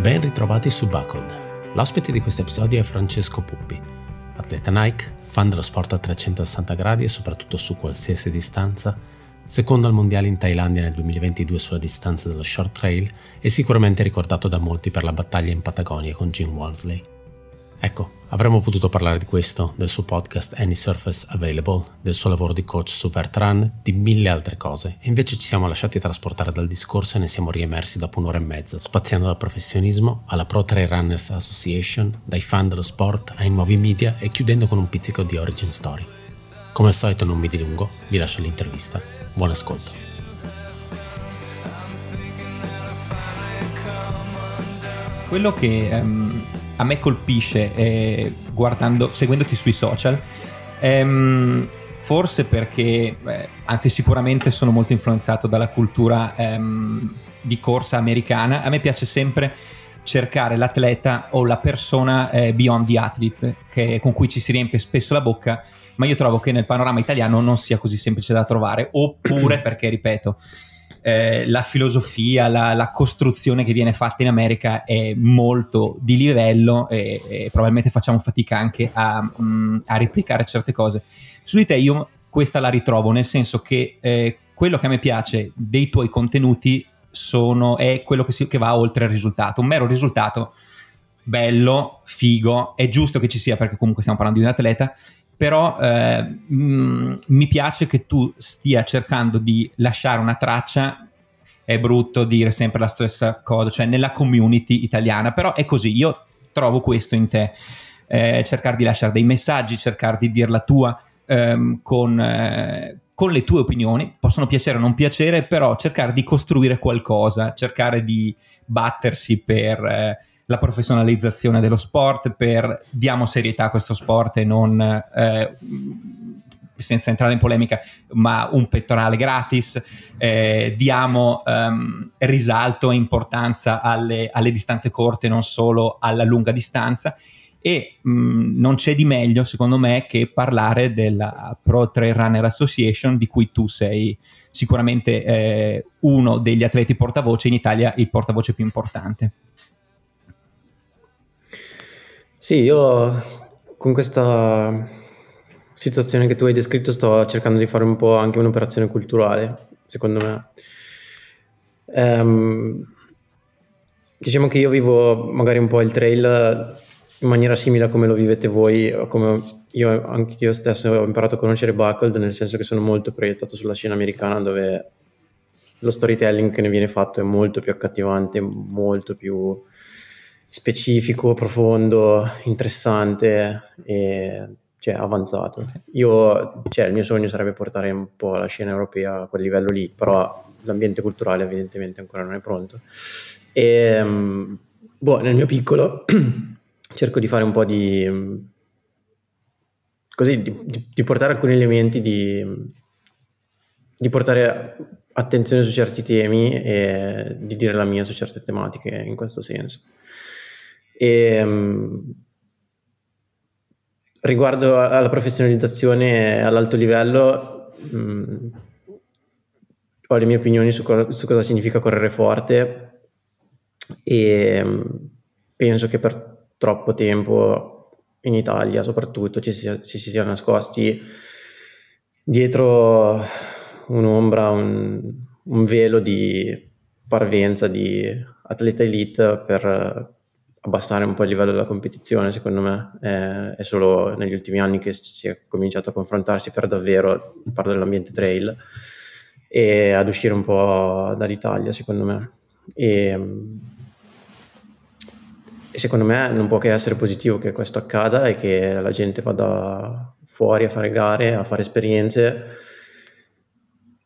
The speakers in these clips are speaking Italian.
Ben ritrovati su Buckled. L'ospite di questo episodio è Francesco Puppi, atleta Nike, fan dello sport a 360 gradi e soprattutto su qualsiasi distanza, secondo al mondiale in Thailandia nel 2022 sulla distanza dello short trail e sicuramente ricordato da molti per la battaglia in Patagonia con Jim Walsley. Ecco, avremmo potuto parlare di questo, del suo podcast Any Surface Available, del suo lavoro di coach su Vertrun, di mille altre cose, e invece ci siamo lasciati trasportare dal discorso e ne siamo riemersi dopo un'ora e mezza, spaziando dal professionismo alla Pro Trail Runners Association, dai fan dello sport ai nuovi media e chiudendo con un pizzico di origin story. Come al solito non mi dilungo, vi lascio l'intervista. Buon ascolto. Quello che um a me colpisce eh, guardando, seguendoti sui social, ehm, forse perché, eh, anzi sicuramente sono molto influenzato dalla cultura ehm, di corsa americana, a me piace sempre cercare l'atleta o la persona eh, beyond the athlete che, con cui ci si riempie spesso la bocca ma io trovo che nel panorama italiano non sia così semplice da trovare oppure perché ripeto eh, la filosofia, la, la, costruzione che viene fatta in America è molto di livello e, e probabilmente facciamo fatica anche a, mh, mm, a, replicare certe cose. Su di te io questa la ritrovo, nel senso che eh, quello che a me piace dei tuoi contenuti sono, è quello che, si, che va oltre il risultato, un mero risultato bello, figo, è giusto che ci sia perché comunque stiamo parlando di un atleta, però eh, mh, mm, mi piace che tu stia cercando di lasciare una traccia. È brutto dire sempre la stessa cosa, cioè nella community italiana, però è così, io trovo questo in te, eh, cercare di lasciare dei messaggi, cercare di dir la tua ehm, con, eh, con, le tue opinioni, possono piacere o non piacere, però cercare di costruire qualcosa, cercare di battersi per eh, la professionalizzazione dello sport, per diamo serietà a questo sport e non, eh, senza entrare in polemica, ma un pettorale gratis, eh, diamo um, risalto e importanza alle, alle, distanze corte, non solo alla lunga distanza. E mh, mm, non c'è di meglio, secondo me, che parlare della Pro Trail Runner Association, di cui tu sei sicuramente eh, uno degli atleti portavoce in Italia, il portavoce più importante. Sì, io con questa situazione che tu hai descritto sto cercando di fare un po' anche un'operazione culturale, secondo me. Um, diciamo che io vivo magari un po' il trail in maniera simile a come lo vivete voi, o come io, anche io stesso ho imparato a conoscere Buckled, nel senso che sono molto proiettato sulla scena americana dove lo storytelling che ne viene fatto è molto più accattivante, molto più specifico, profondo, interessante e cioè, avanzato. Io, cioè, il mio sogno sarebbe portare un po' la scena europea a quel livello lì, però l'ambiente culturale evidentemente ancora non è pronto. E, boh, nel mio piccolo cerco di fare un po' di... così, di, di portare alcuni elementi, di, di portare attenzione su certi temi e di dire la mia su certe tematiche in questo senso. E, um, riguardo alla professionalizzazione all'alto livello, mh, mm, ho le mie opinioni su, co- su, cosa significa correre forte e mh, mm, penso che per troppo tempo in Italia soprattutto ci si, ci si sia nascosti dietro un'ombra, un, un velo di parvenza di atleta elite per abbassare un po' il livello della competizione, secondo me. È, è, solo negli ultimi anni che si è cominciato a confrontarsi per davvero, parlo dell'ambiente trail, e ad uscire un po' dall'Italia, secondo me. E, e secondo me non può che essere positivo che questo accada e che la gente vada fuori a fare gare, a fare esperienze,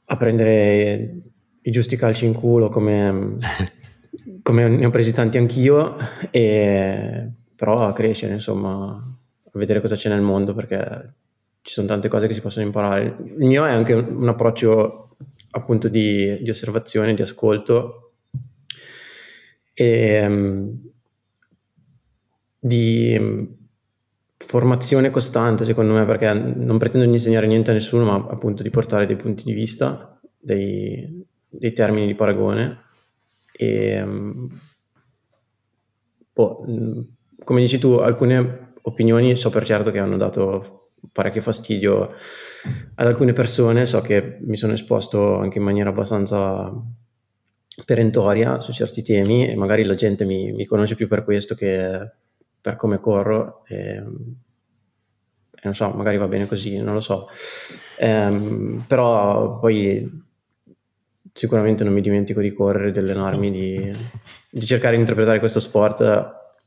a prendere i giusti calci in culo come come ne ho presi tanti anch'io, e, però a crescere, insomma, a vedere cosa c'è nel mondo perché ci sono tante cose che si possono imparare. Il mio è anche un approccio appunto di, di osservazione, di ascolto e um, di mm, formazione costante, secondo me, perché non pretendo di insegnare niente a nessuno, ma appunto di portare dei punti di vista, dei, dei termini di paragone. E, mm, boh, mm, come dici tu, alcune opinioni so per certo che hanno dato parecchio fastidio ad alcune persone, so che mi sono esposto anche in maniera abbastanza perentoria su certi temi e magari la gente mi, mi conosce più per questo che per come corro e, e, non so, magari va bene così, non lo so. Ehm, però poi sicuramente non mi dimentico di correre, di allenarmi, di, di cercare di interpretare questo sport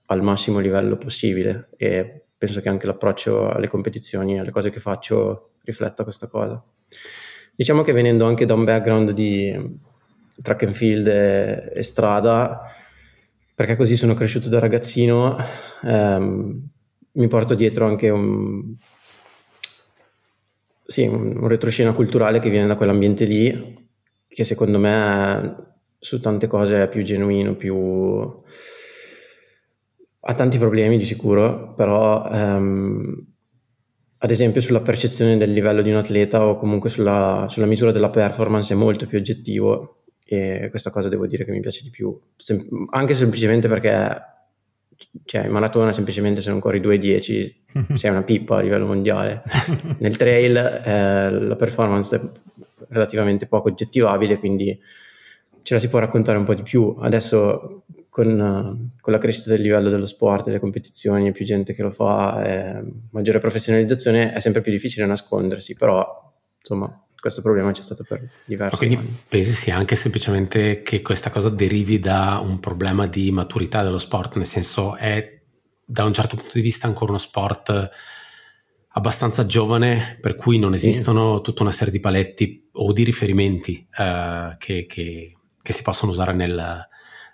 al massimo livello possibile e penso che anche l'approccio alle competizioni, alle cose che faccio rifletta questa cosa. Diciamo che venendo anche da un background di track and field e, e strada, perché così sono cresciuto da ragazzino, ehm, mi porto dietro anche un, sì, un, retroscena culturale che viene da quell'ambiente lì, che secondo me su tante cose è più genuino, più... ha tanti problemi di sicuro, però ehm, ad esempio sulla percezione del livello di un atleta o comunque sulla, sulla misura della performance è molto più oggettivo e questa cosa devo dire che mi piace di più, Sem- anche semplicemente perché cioè, in maratona semplicemente se non corri 2.10 sei una pippa a livello mondiale. Nel trail eh, la performance è relativamente poco oggettivabile, quindi ce la si può raccontare un po' di più. Adesso con, con la crescita del livello dello sport, delle competizioni, più gente che lo fa, eh, maggiore professionalizzazione, è sempre più difficile nascondersi, però insomma questo problema c'è stato per diversi quindi anni. pensi sia anche semplicemente che questa cosa derivi da un problema di maturità dello sport, nel senso è da un certo punto di vista ancora uno sport abbastanza giovane, per cui non sì. esistono tutta una serie di paletti o di riferimenti uh, che, che, che, si possono usare nel,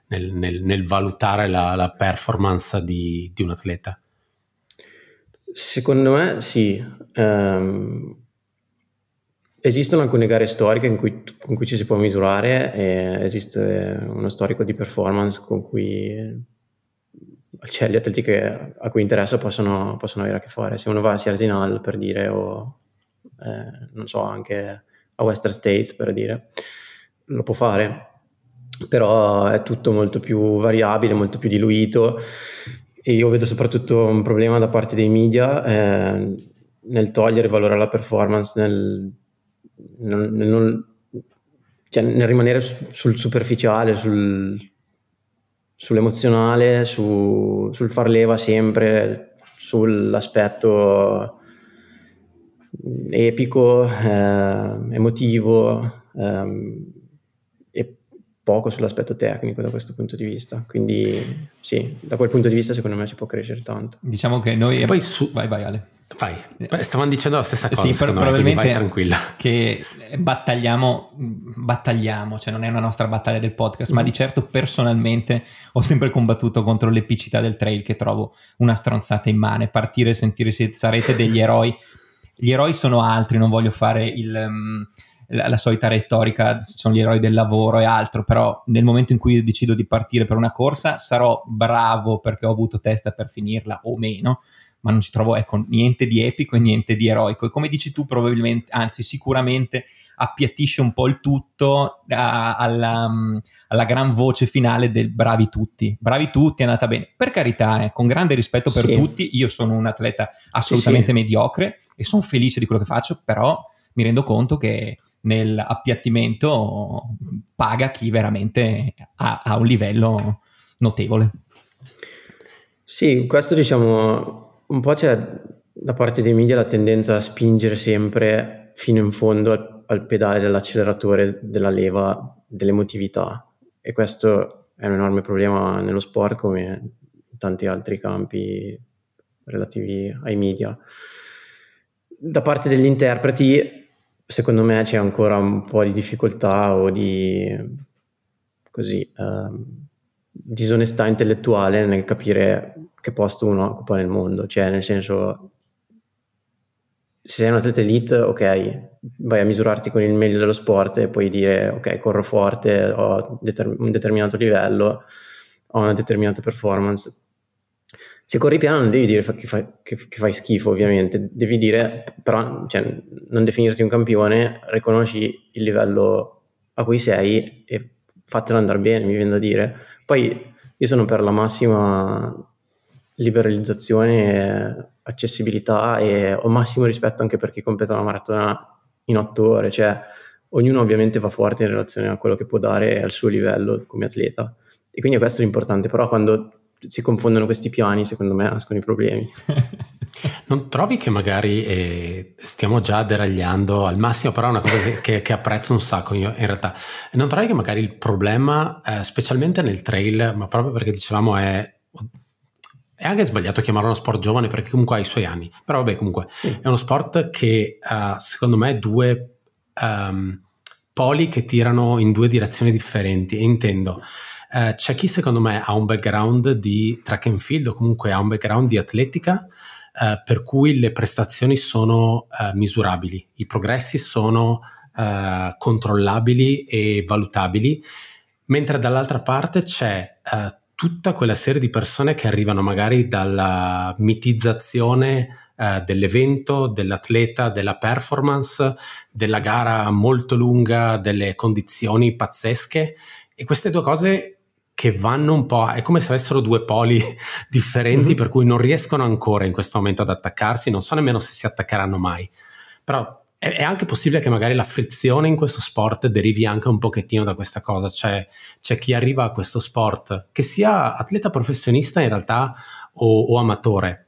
nel, nel, nel valutare la, la performance di, di, un atleta. Secondo me sì. Um, Esistono alcune gare storiche cui, con cui ci si può misurare, esiste uno storico di performance con cui cioè, gli atleti che, a cui interessa possono, possono, avere a che fare. Se uno va a Sierzinal per dire, o eh, non so, anche a Western States per dire, lo può fare, però è tutto molto più variabile, molto più diluito e io vedo soprattutto un problema da parte dei media eh, nel togliere valore alla performance, nel non, non, cioè nel rimanere sul superficiale, sul, sull'emozionale, su, sul far leva sempre sull'aspetto epico, eh, emotivo eh, poco sull'aspetto tecnico da questo punto di vista. Quindi sì, da quel punto di vista secondo me si può crescere tanto. Diciamo che noi... E poi su... Vai, vai Ale. Vai, Beh, stavano dicendo la stessa cosa. Sì, però probabilmente me, tranquilla. che battagliamo, battagliamo, cioè non è una nostra battaglia del podcast, mm. ma di certo personalmente ho sempre combattuto contro l'epicità del trail che trovo una stronzata immane. Partire e sentire se sarete degli eroi. Gli eroi sono altri, non voglio fare il, um, la, la, solita retorica, sono gli eroi del lavoro e altro, però nel momento in cui decido di partire per una corsa sarò bravo perché ho avuto testa per finirla o meno ma non ci trovo ecco, niente di epico e niente di eroico. E come dici tu, probabilmente, anzi, sicuramente appiattisce un po' il tutto a, alla, alla, gran voce finale del bravi tutti. Bravi tutti, è andata bene. Per carità, eh, con grande rispetto per sì. tutti, io sono un atleta assolutamente sì, sì. mediocre e sono felice di quello che faccio, però mi rendo conto che nell'appiattimento paga chi veramente ha, ha un livello notevole. Sì, questo diciamo un po' c'è da parte dei media la tendenza a spingere sempre fino in fondo al, al pedale dell'acceleratore della leva dell'emotività e questo è un enorme problema nello sport come in tanti altri campi relativi ai media. Da parte degli interpreti, secondo me c'è ancora un po' di difficoltà o di così, eh, disonestà intellettuale nel capire che posto uno occupa nel mondo, cioè nel senso se sei un atleta elite, ok, vai a misurarti con il meglio dello sport e puoi dire ok, corro forte, ho determ- un determinato livello, ho una determinata performance. Se corri piano non devi dire che fai, che, che fai schifo, ovviamente, devi dire, però, cioè, non definirti un campione, riconosci il livello a cui sei e fatelo andare bene, mi viene da dire. Poi io sono per la massima liberalizzazione, accessibilità e ho massimo rispetto anche per chi completa una maratona in otto ore, cioè ognuno ovviamente va forte in relazione a quello che può dare al suo livello come atleta. E quindi questo è importante, però quando si confondono questi piani secondo me nascono i problemi. Non trovi che magari eh, stiamo già deragliando al massimo, però è una cosa che, che, che, apprezzo un sacco io in realtà. Non trovi che magari il problema, eh, specialmente nel trail, ma proprio perché dicevamo è è anche sbagliato chiamarlo uno sport giovane perché comunque ha i suoi anni, però vabbè comunque sì. è uno sport che ha secondo me due um, poli che tirano in due direzioni differenti intendo uh, c'è chi secondo me ha un background di track and field o comunque ha un background di atletica uh, per cui le prestazioni sono uh, misurabili, i progressi sono controllabili e valutabili, mentre dall'altra parte c'è tutta quella serie di persone che arrivano magari dalla mitizzazione eh, dell'evento, dell'atleta, della performance, della gara molto lunga, delle condizioni pazzesche. E queste due cose che vanno un po', è come se avessero due poli differenti mm-hmm. per cui non riescono ancora in questo momento ad attaccarsi, non so nemmeno se si attaccheranno mai. Però è, anche possibile che magari la frizione in questo sport derivi anche un pochettino da questa cosa, cioè c'è chi arriva a questo sport, che sia atleta professionista in realtà o, o amatore,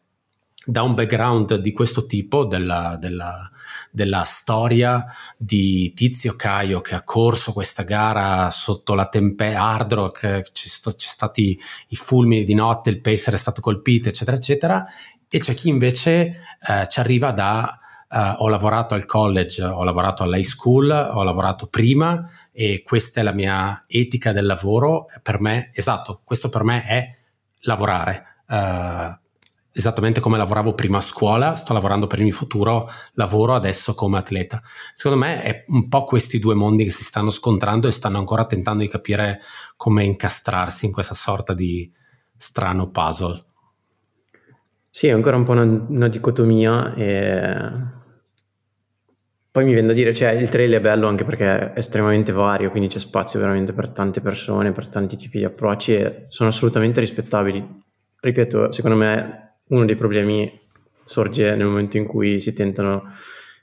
da un background di questo tipo, della, della, della, storia di Tizio Caio che ha corso questa gara sotto la tempesta hard rock, ci sono stati i fulmini di notte, il pacer è stato colpito, eccetera, eccetera, e c'è chi invece eh, ci arriva da Uh, ho lavorato al college, ho lavorato all'high school, ho lavorato prima e questa è la mia etica del lavoro. Per me, esatto, questo per me è lavorare. Uh, esattamente come lavoravo prima a scuola, sto lavorando per il mio futuro, lavoro adesso come atleta. Secondo me è un po' questi due mondi che si stanno scontrando e stanno ancora tentando di capire come incastrarsi in questa sorta di strano puzzle. Sì, è ancora un po' una, una dicotomia e poi mi viene da dire, cioè il trail è bello anche perché è estremamente vario, quindi c'è spazio veramente per tante persone, per tanti tipi di approcci e sono assolutamente rispettabili. Ripeto, secondo me uno dei problemi sorge nel momento in cui si tentano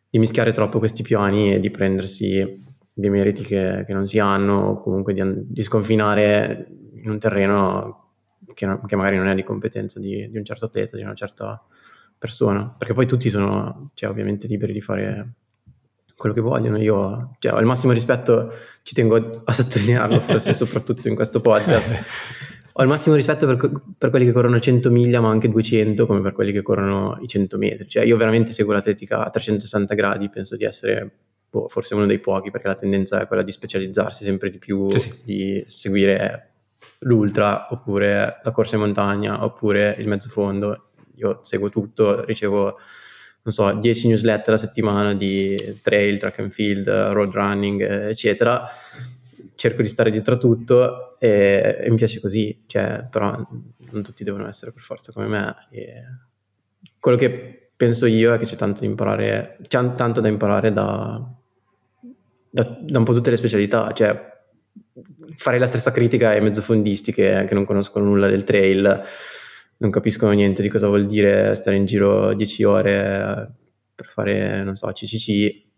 di mischiare troppo questi piani e di prendersi dei meriti che, che non si hanno o comunque di, di, sconfinare in un terreno che, no, che magari non è di competenza di, di, un certo atleta, di una certa persona, perché poi tutti sono cioè, ovviamente liberi di fare quello che vogliono. Io cioè, ho il massimo rispetto, ci tengo a sottolinearlo, forse soprattutto in questo podcast. Ho il massimo rispetto per, per, quelli che corrono 100 miglia, ma anche 200, come per quelli che corrono i 100 metri. Cioè, io veramente seguo l'atletica a 360 gradi, penso di essere boh, forse uno dei pochi, perché la tendenza è quella di specializzarsi sempre di più, sì, sì. di seguire l'ultra, oppure la corsa in montagna, oppure il mezzo fondo. Io seguo tutto, ricevo non so, 10 newsletter a settimana di trail, track and field, road running, eccetera. Cerco di stare dietro a tutto e, e mi piace così, cioè, però non tutti devono essere per forza come me. E quello che penso io è che c'è tanto da imparare, tanto da imparare da, da, da un po' tutte le specialità, cioè fare la stessa critica ai mezzofondisti che, che non conoscono nulla del trail non capiscono niente di cosa vuol dire stare in giro 10 ore per fare, non so, CCC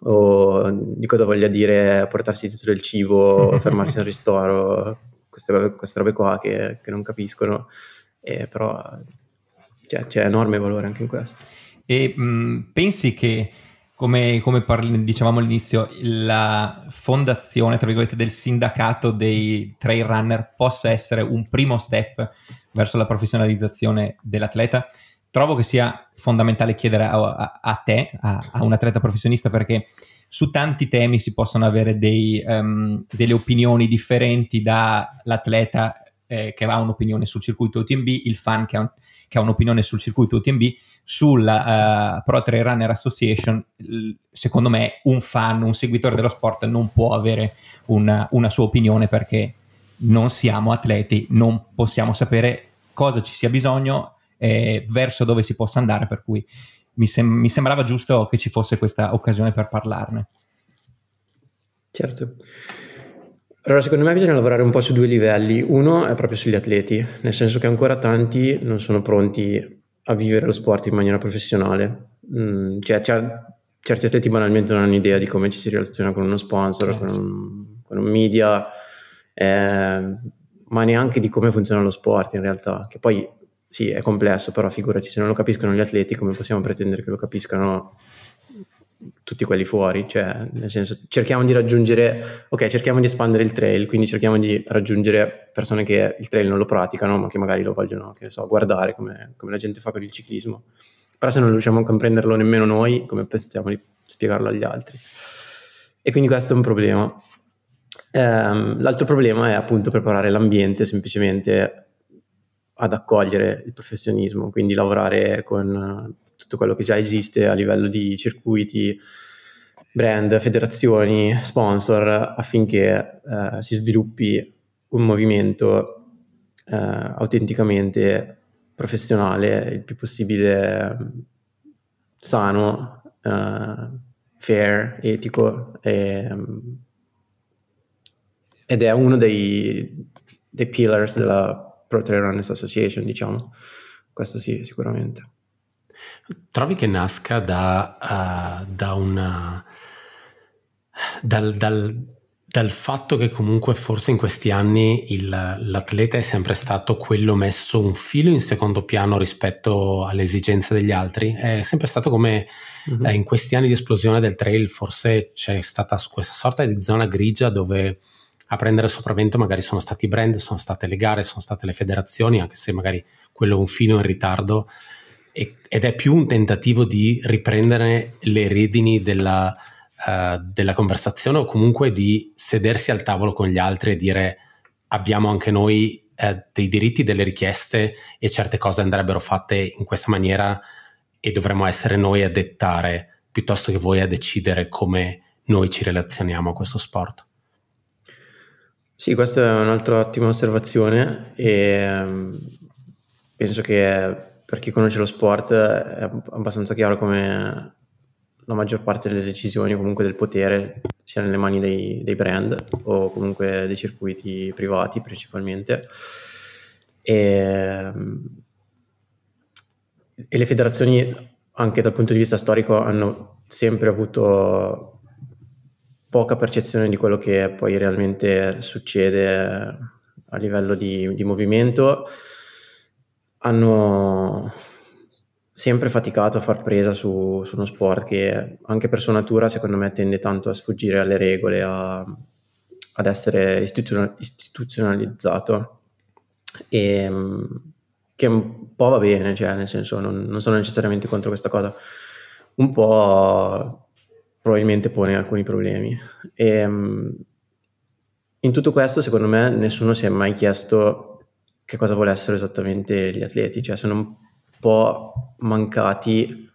o di cosa voglia dire portarsi dietro del cibo, fermarsi al ristoro, queste, queste, robe qua che, che non capiscono, e però cioè, c'è enorme valore anche in questo. E mh, pensi che, come, come parli, dicevamo all'inizio, la fondazione, tra virgolette, del sindacato dei trail runner possa essere un primo step verso la professionalizzazione dell'atleta, trovo che sia fondamentale chiedere a, a, a te, a, a, un atleta professionista, perché su tanti temi si possono avere dei, um, delle opinioni differenti dall'atleta eh, che ha un'opinione sul circuito UTMB, il fan che ha, un, che ha un'opinione sul circuito UTMB, sulla uh, Pro Trail Runner Association, secondo me un fan, un seguitore dello sport non può avere una, una sua opinione perché non siamo atleti, non possiamo sapere cosa ci sia bisogno e verso dove si possa andare, per cui mi, sem- mi sembrava giusto che ci fosse questa occasione per parlarne. Certo. Allora, secondo me bisogna lavorare un po' su due livelli. Uno è proprio sugli atleti, nel senso che ancora tanti non sono pronti a vivere lo sport in maniera professionale. Mm, cioè, certi atleti banalmente non hanno idea di come ci si relaziona con uno sponsor, certo. con, un, con, un, media, eh, ma neanche di come funziona lo sport in realtà, che poi sì, è complesso, però figurati, se non lo capiscono gli atleti, come possiamo pretendere che lo capiscano tutti quelli fuori? Cioè, nel senso, cerchiamo di raggiungere, ok, cerchiamo di espandere il trail, quindi cerchiamo di raggiungere persone che il trail non lo praticano, ma che magari lo vogliono, che ne so, guardare come, come la gente fa con il ciclismo. Però se non riusciamo a comprenderlo nemmeno noi, come pensiamo di spiegarlo agli altri? E quindi questo è un problema. Um, l'altro problema è appunto preparare l'ambiente semplicemente ad accogliere il professionismo, quindi lavorare con eh, tutto quello che già esiste a livello di circuiti, brand, federazioni, sponsor, affinché eh, si sviluppi un movimento eh, autenticamente professionale, il più possibile sano, eh, fair, etico, e, ed è uno dei, dei pillars della Pro Trail Runners Association, diciamo. Questo sì, sicuramente. Trovi che nasca da, uh, da una... Dal, dal, dal, fatto che comunque forse in questi anni il, l'atleta è sempre stato quello messo un filo in secondo piano rispetto alle esigenze degli altri. È sempre stato come mm-hmm. eh, in questi anni di esplosione del trail forse c'è stata questa sorta di zona grigia dove a prendere sopravvento magari sono stati i brand, sono state le gare, sono state le federazioni, anche se magari quello è un filo in ritardo, e, ed è più un tentativo di riprendere le redini della, uh, della conversazione o comunque di sedersi al tavolo con gli altri e dire abbiamo anche noi uh, dei diritti, delle richieste e certe cose andrebbero fatte in questa maniera e dovremmo essere noi a dettare piuttosto che voi a decidere come noi ci relazioniamo a questo sport. Sì, questa è un'altra ottima osservazione e um, penso che per chi conosce lo sport è abbastanza chiaro come la maggior parte delle decisioni comunque del potere sia nelle mani dei, dei brand o comunque dei circuiti privati principalmente. E, e le federazioni anche dal punto di vista storico hanno sempre avuto poca percezione di quello che poi realmente succede a livello di, di movimento, hanno sempre faticato a far presa su, su, uno sport che anche per sua natura secondo me tende tanto a sfuggire alle regole, a, ad essere istituzionalizzato. E che un po' va bene, cioè nel senso non, non sono necessariamente contro questa cosa, un po' probabilmente pone alcuni problemi. E, ehm, in tutto questo, secondo me, nessuno si è mai chiesto che cosa volessero esattamente gli atleti, cioè sono un po' mancati,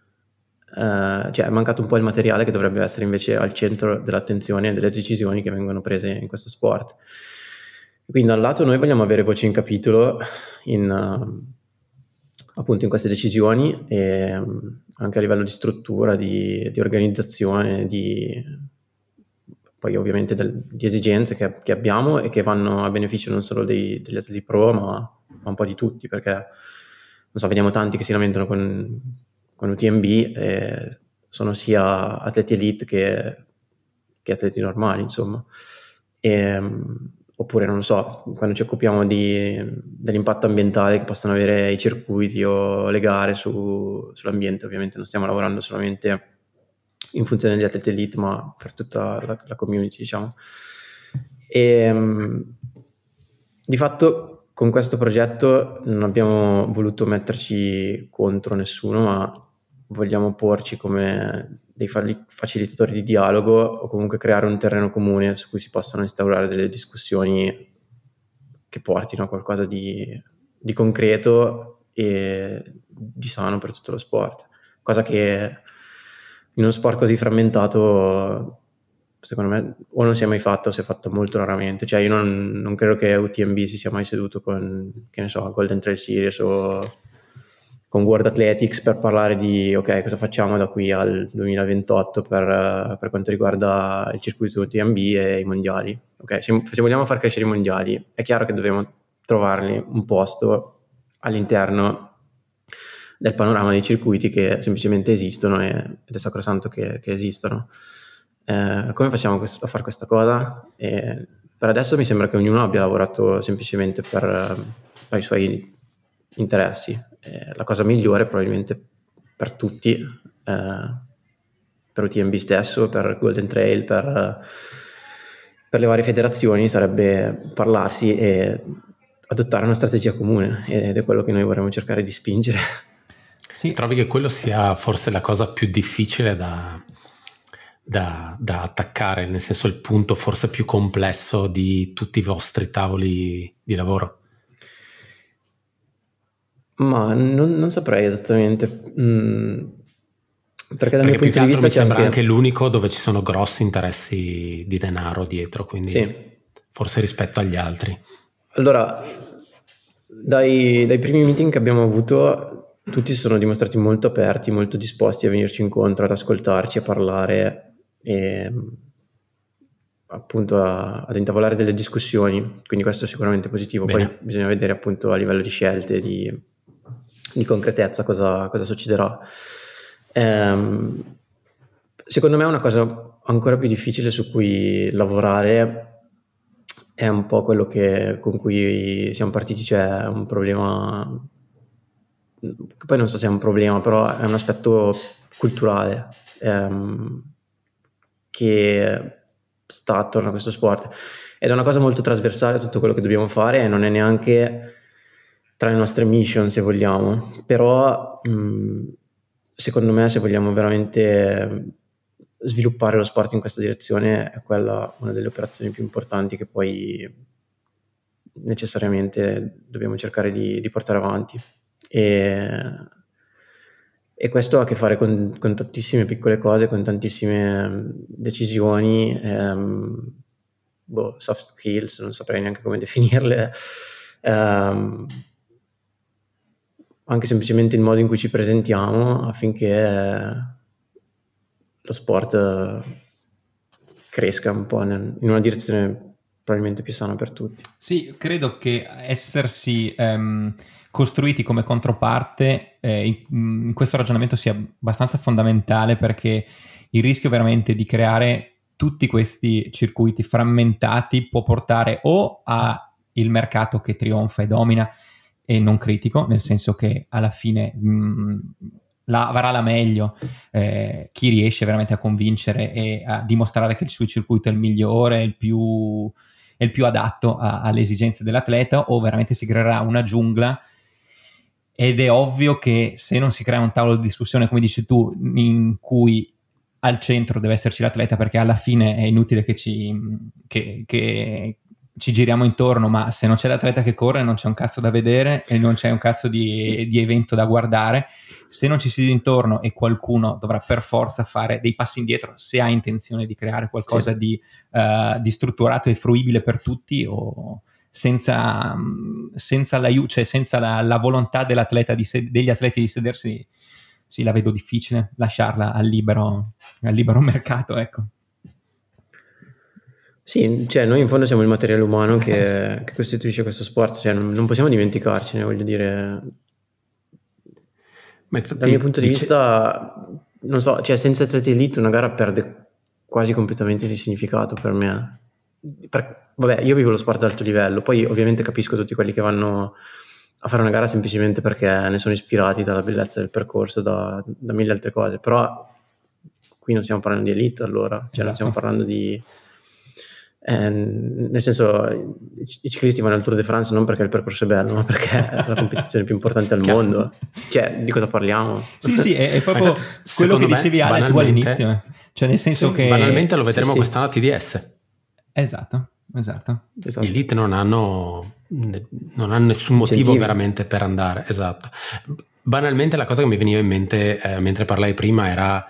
eh, cioè è mancato un po' il materiale che dovrebbe essere invece al centro dell'attenzione e delle decisioni che vengono prese in questo sport. Quindi da un lato noi vogliamo avere voce in capitolo in, appunto in queste decisioni e anche a livello di struttura, di, di organizzazione, di, poi ovviamente del, di esigenze che, che, abbiamo e che vanno a beneficio non solo dei, degli atleti pro, ma, ma, un po' di tutti, perché non so, vediamo tanti che si lamentano con, con UTMB e sono sia atleti elite che, che atleti normali, insomma. E, oppure non so, quando ci occupiamo di, dell'impatto ambientale che possono avere i circuiti o le gare su, sull'ambiente, ovviamente non stiamo lavorando solamente in funzione degli atleti elite, ma per tutta la, la community, diciamo. E, um, di fatto con questo progetto non abbiamo voluto metterci contro nessuno, ma vogliamo porci come dei facilitatori di dialogo o comunque creare un terreno comune su cui si possano instaurare delle discussioni che portino a qualcosa di, di concreto e di sano per tutto lo sport. Cosa che in uno sport così frammentato secondo me o non si è mai fatto o si è fatto molto raramente. Cioè io non, non credo che UTMB si sia mai seduto con, che ne so, Golden Trail Series o con World Athletics per parlare di ok cosa facciamo da qui al 2028 per, per quanto riguarda il circuito UTMB e i mondiali. Ok, se, se vogliamo far crescere i mondiali è chiaro che dobbiamo trovarli un posto all'interno del panorama dei circuiti che semplicemente esistono e, ed è sacrosanto che, che esistono. Eh, come facciamo questo, a fare questa cosa? E per adesso mi sembra che ognuno abbia lavorato semplicemente per, per i suoi interessi. Eh, la cosa migliore probabilmente per tutti, eh, per UTMB stesso, per Golden Trail, per, per le varie federazioni, sarebbe parlarsi e adottare una strategia comune ed è quello che noi vorremmo cercare di spingere. Sì. Trovi che quello sia forse la cosa più difficile da, da, da, attaccare, nel senso il punto forse più complesso di tutti i vostri tavoli di lavoro? Ma non, non saprei esattamente. Mm, perché dal perché mio punto di vista mi sembra anche... anche... l'unico dove ci sono grossi interessi di denaro dietro, quindi sì. forse rispetto agli altri. Allora, dai, dai primi meeting che abbiamo avuto, tutti si sono dimostrati molto aperti, molto disposti a venirci incontro, ad ascoltarci, a parlare e appunto a, ad intavolare delle discussioni, quindi questo è sicuramente positivo. Bene. Poi bisogna vedere appunto a livello di scelte, di, di concretezza cosa, cosa succederà. Ehm, secondo me una cosa ancora più difficile su cui lavorare è un po' quello che, con cui siamo partiti, cioè un problema, che poi non so se è un problema, però è un aspetto culturale ehm, che sta attorno a questo sport. Ed è una cosa molto trasversale a tutto quello che dobbiamo fare e non è neanche tra le nostre mission, se vogliamo. Però, mh, secondo me, se vogliamo veramente sviluppare lo sport in questa direzione è quella una delle operazioni più importanti che poi necessariamente dobbiamo cercare di, di portare avanti. E, e, questo ha a che fare con, con, tantissime piccole cose, con tantissime decisioni, ehm, boh, soft skills, non saprei neanche come definirle, ehm, anche semplicemente il modo in cui ci presentiamo affinché lo sport cresca un po' in una direzione probabilmente più sana per tutti. Sì, credo che essersi um, costruiti come controparte eh, in, in, questo ragionamento sia abbastanza fondamentale perché il rischio veramente di creare tutti questi circuiti frammentati può portare o a il mercato che trionfa e domina e non critico, nel senso che alla fine mh, la, avrà la meglio eh, chi riesce veramente a convincere e a dimostrare che il suo circuito è il migliore, il più, è il più adatto a, alle esigenze dell'atleta o veramente si creerà una giungla. Ed è ovvio che se non si crea un tavolo di discussione, come dici tu, in cui al centro deve esserci l'atleta perché alla fine è inutile che ci, che, che, ci giriamo intorno, ma se non c'è l'atleta che corre non c'è un cazzo da vedere e non c'è un cazzo di, di evento da guardare. Se non ci si intorno e qualcuno dovrà per forza fare dei passi indietro se ha intenzione di creare qualcosa sì. di, uh, di, strutturato e fruibile per tutti o senza, senza, la, cioè senza la, la, volontà sed- degli atleti di sedersi, sì, la vedo difficile lasciarla al libero, al libero mercato, ecco. Sì, cioè noi in fondo siamo il materiale umano che, che costituisce questo sport, cioè non, non, possiamo dimenticarcene, voglio dire. Ma Dal mio punto di dice... vista, non so, cioè senza atleti elite una gara perde quasi completamente di significato per me. Per, vabbè, io vivo lo sport ad alto livello, poi ovviamente capisco tutti quelli che vanno a fare una gara semplicemente perché ne sono ispirati dalla bellezza del percorso, da, da mille altre cose, però qui non stiamo parlando di elite allora, cioè esatto. non stiamo parlando di eh, nel senso, i ciclisti vanno al Tour de France non perché il percorso è bello, ma perché è la competizione più importante al mondo. Cioè, di cosa parliamo? Sì, sì, è, è proprio infatti, quello che dicevi Ale tu all'inizio. Eh. Cioè, nel senso sì, che... Banalmente lo vedremo sì, quest'anno a TDS. Esatto, esatto. esatto. Gli elite non hanno, non hanno nessun motivo Incentivi. veramente per andare. Esatto. Banalmente la cosa che mi veniva in mente eh, mentre parlai prima era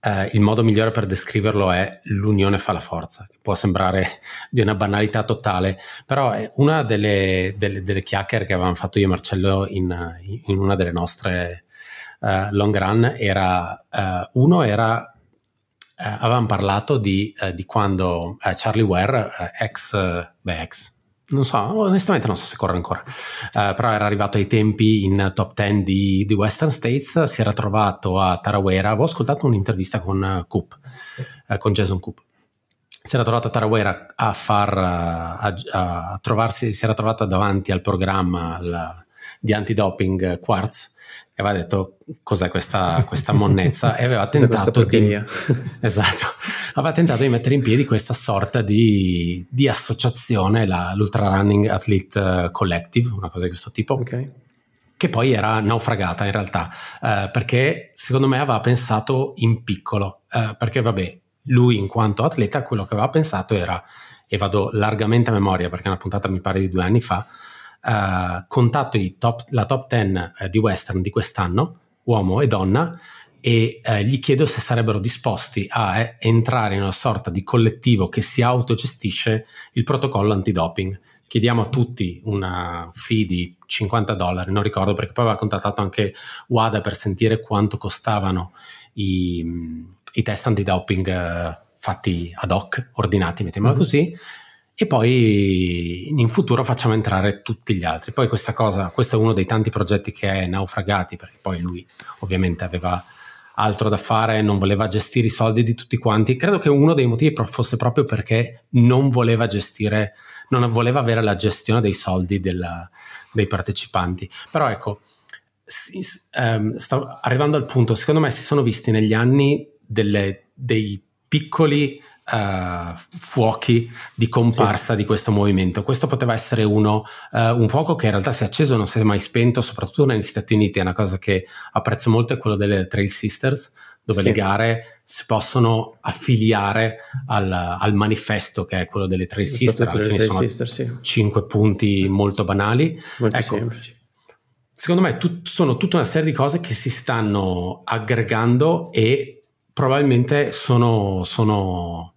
eh, il modo migliore per descriverlo è l'unione fa la forza, che può sembrare di una banalità totale, però è una delle, delle, delle chiacchiere che avevamo fatto io e Marcello in, in una delle nostre uh, long run era, uh, uno era, uh, avevamo parlato di, di quando Charlie Ware, ex, beh, ex, non so, onestamente non so se corre ancora, uh, però era arrivato ai tempi in top 10 di, di, Western States, si era trovato a Tarawera, avevo ascoltato un'intervista con uh, Coop, uh, con Jason Coop, si era trovato a Tarawera a far, a, a trovarsi, si era trovato davanti al programma al, di antidoping Quartz aveva detto cos'è questa, questa monnezza? E aveva tentato di esatto, aveva tentato di mettere in piedi questa sorta di, di associazione la, l'Ultra Running Athlete Collective una cosa di questo tipo okay. che poi era naufragata in realtà eh, perché secondo me aveva pensato in piccolo eh, perché vabbè lui in quanto atleta quello che aveva pensato era e vado largamente a memoria perché è una puntata mi pare di due anni fa uh, contatto top, la top 10 uh, eh, di western di quest'anno, uomo e donna, e uh, gli chiedo se sarebbero disposti a eh, entrare in una sorta di collettivo che si autogestisce il protocollo antidoping. Chiediamo a tutti una fee di 50 dollari, non ricordo perché poi aveva contattato anche WADA per sentire quanto costavano i, i test antidoping fatti ad hoc, ordinati, mettiamola mm-hmm. così e poi in futuro facciamo entrare tutti gli altri. Poi questa cosa, questo è uno dei tanti progetti che è naufragati, perché poi lui ovviamente aveva altro da fare, non voleva gestire i soldi di tutti quanti. Credo che uno dei motivi fosse proprio perché non voleva gestire, non voleva avere la gestione dei soldi della, dei partecipanti. Però ecco, si, um, sta arrivando al punto, secondo me si sono visti negli anni delle, dei piccoli uh, fuochi di comparsa sì. di questo movimento. Questo poteva essere uno, uh, un fuoco che in realtà si è acceso, non si è mai spento, soprattutto negli Stati Uniti. È una cosa che apprezzo molto, è quello delle Trail Sisters, dove sì. le gare si possono affiliare al, al, manifesto che è quello delle Trail Sisters. Alla fine sono sister, sì. cinque punti molto banali. Molto ecco, semplici secondo me tut- sono tutta una serie di cose che si stanno aggregando e probabilmente sono, sono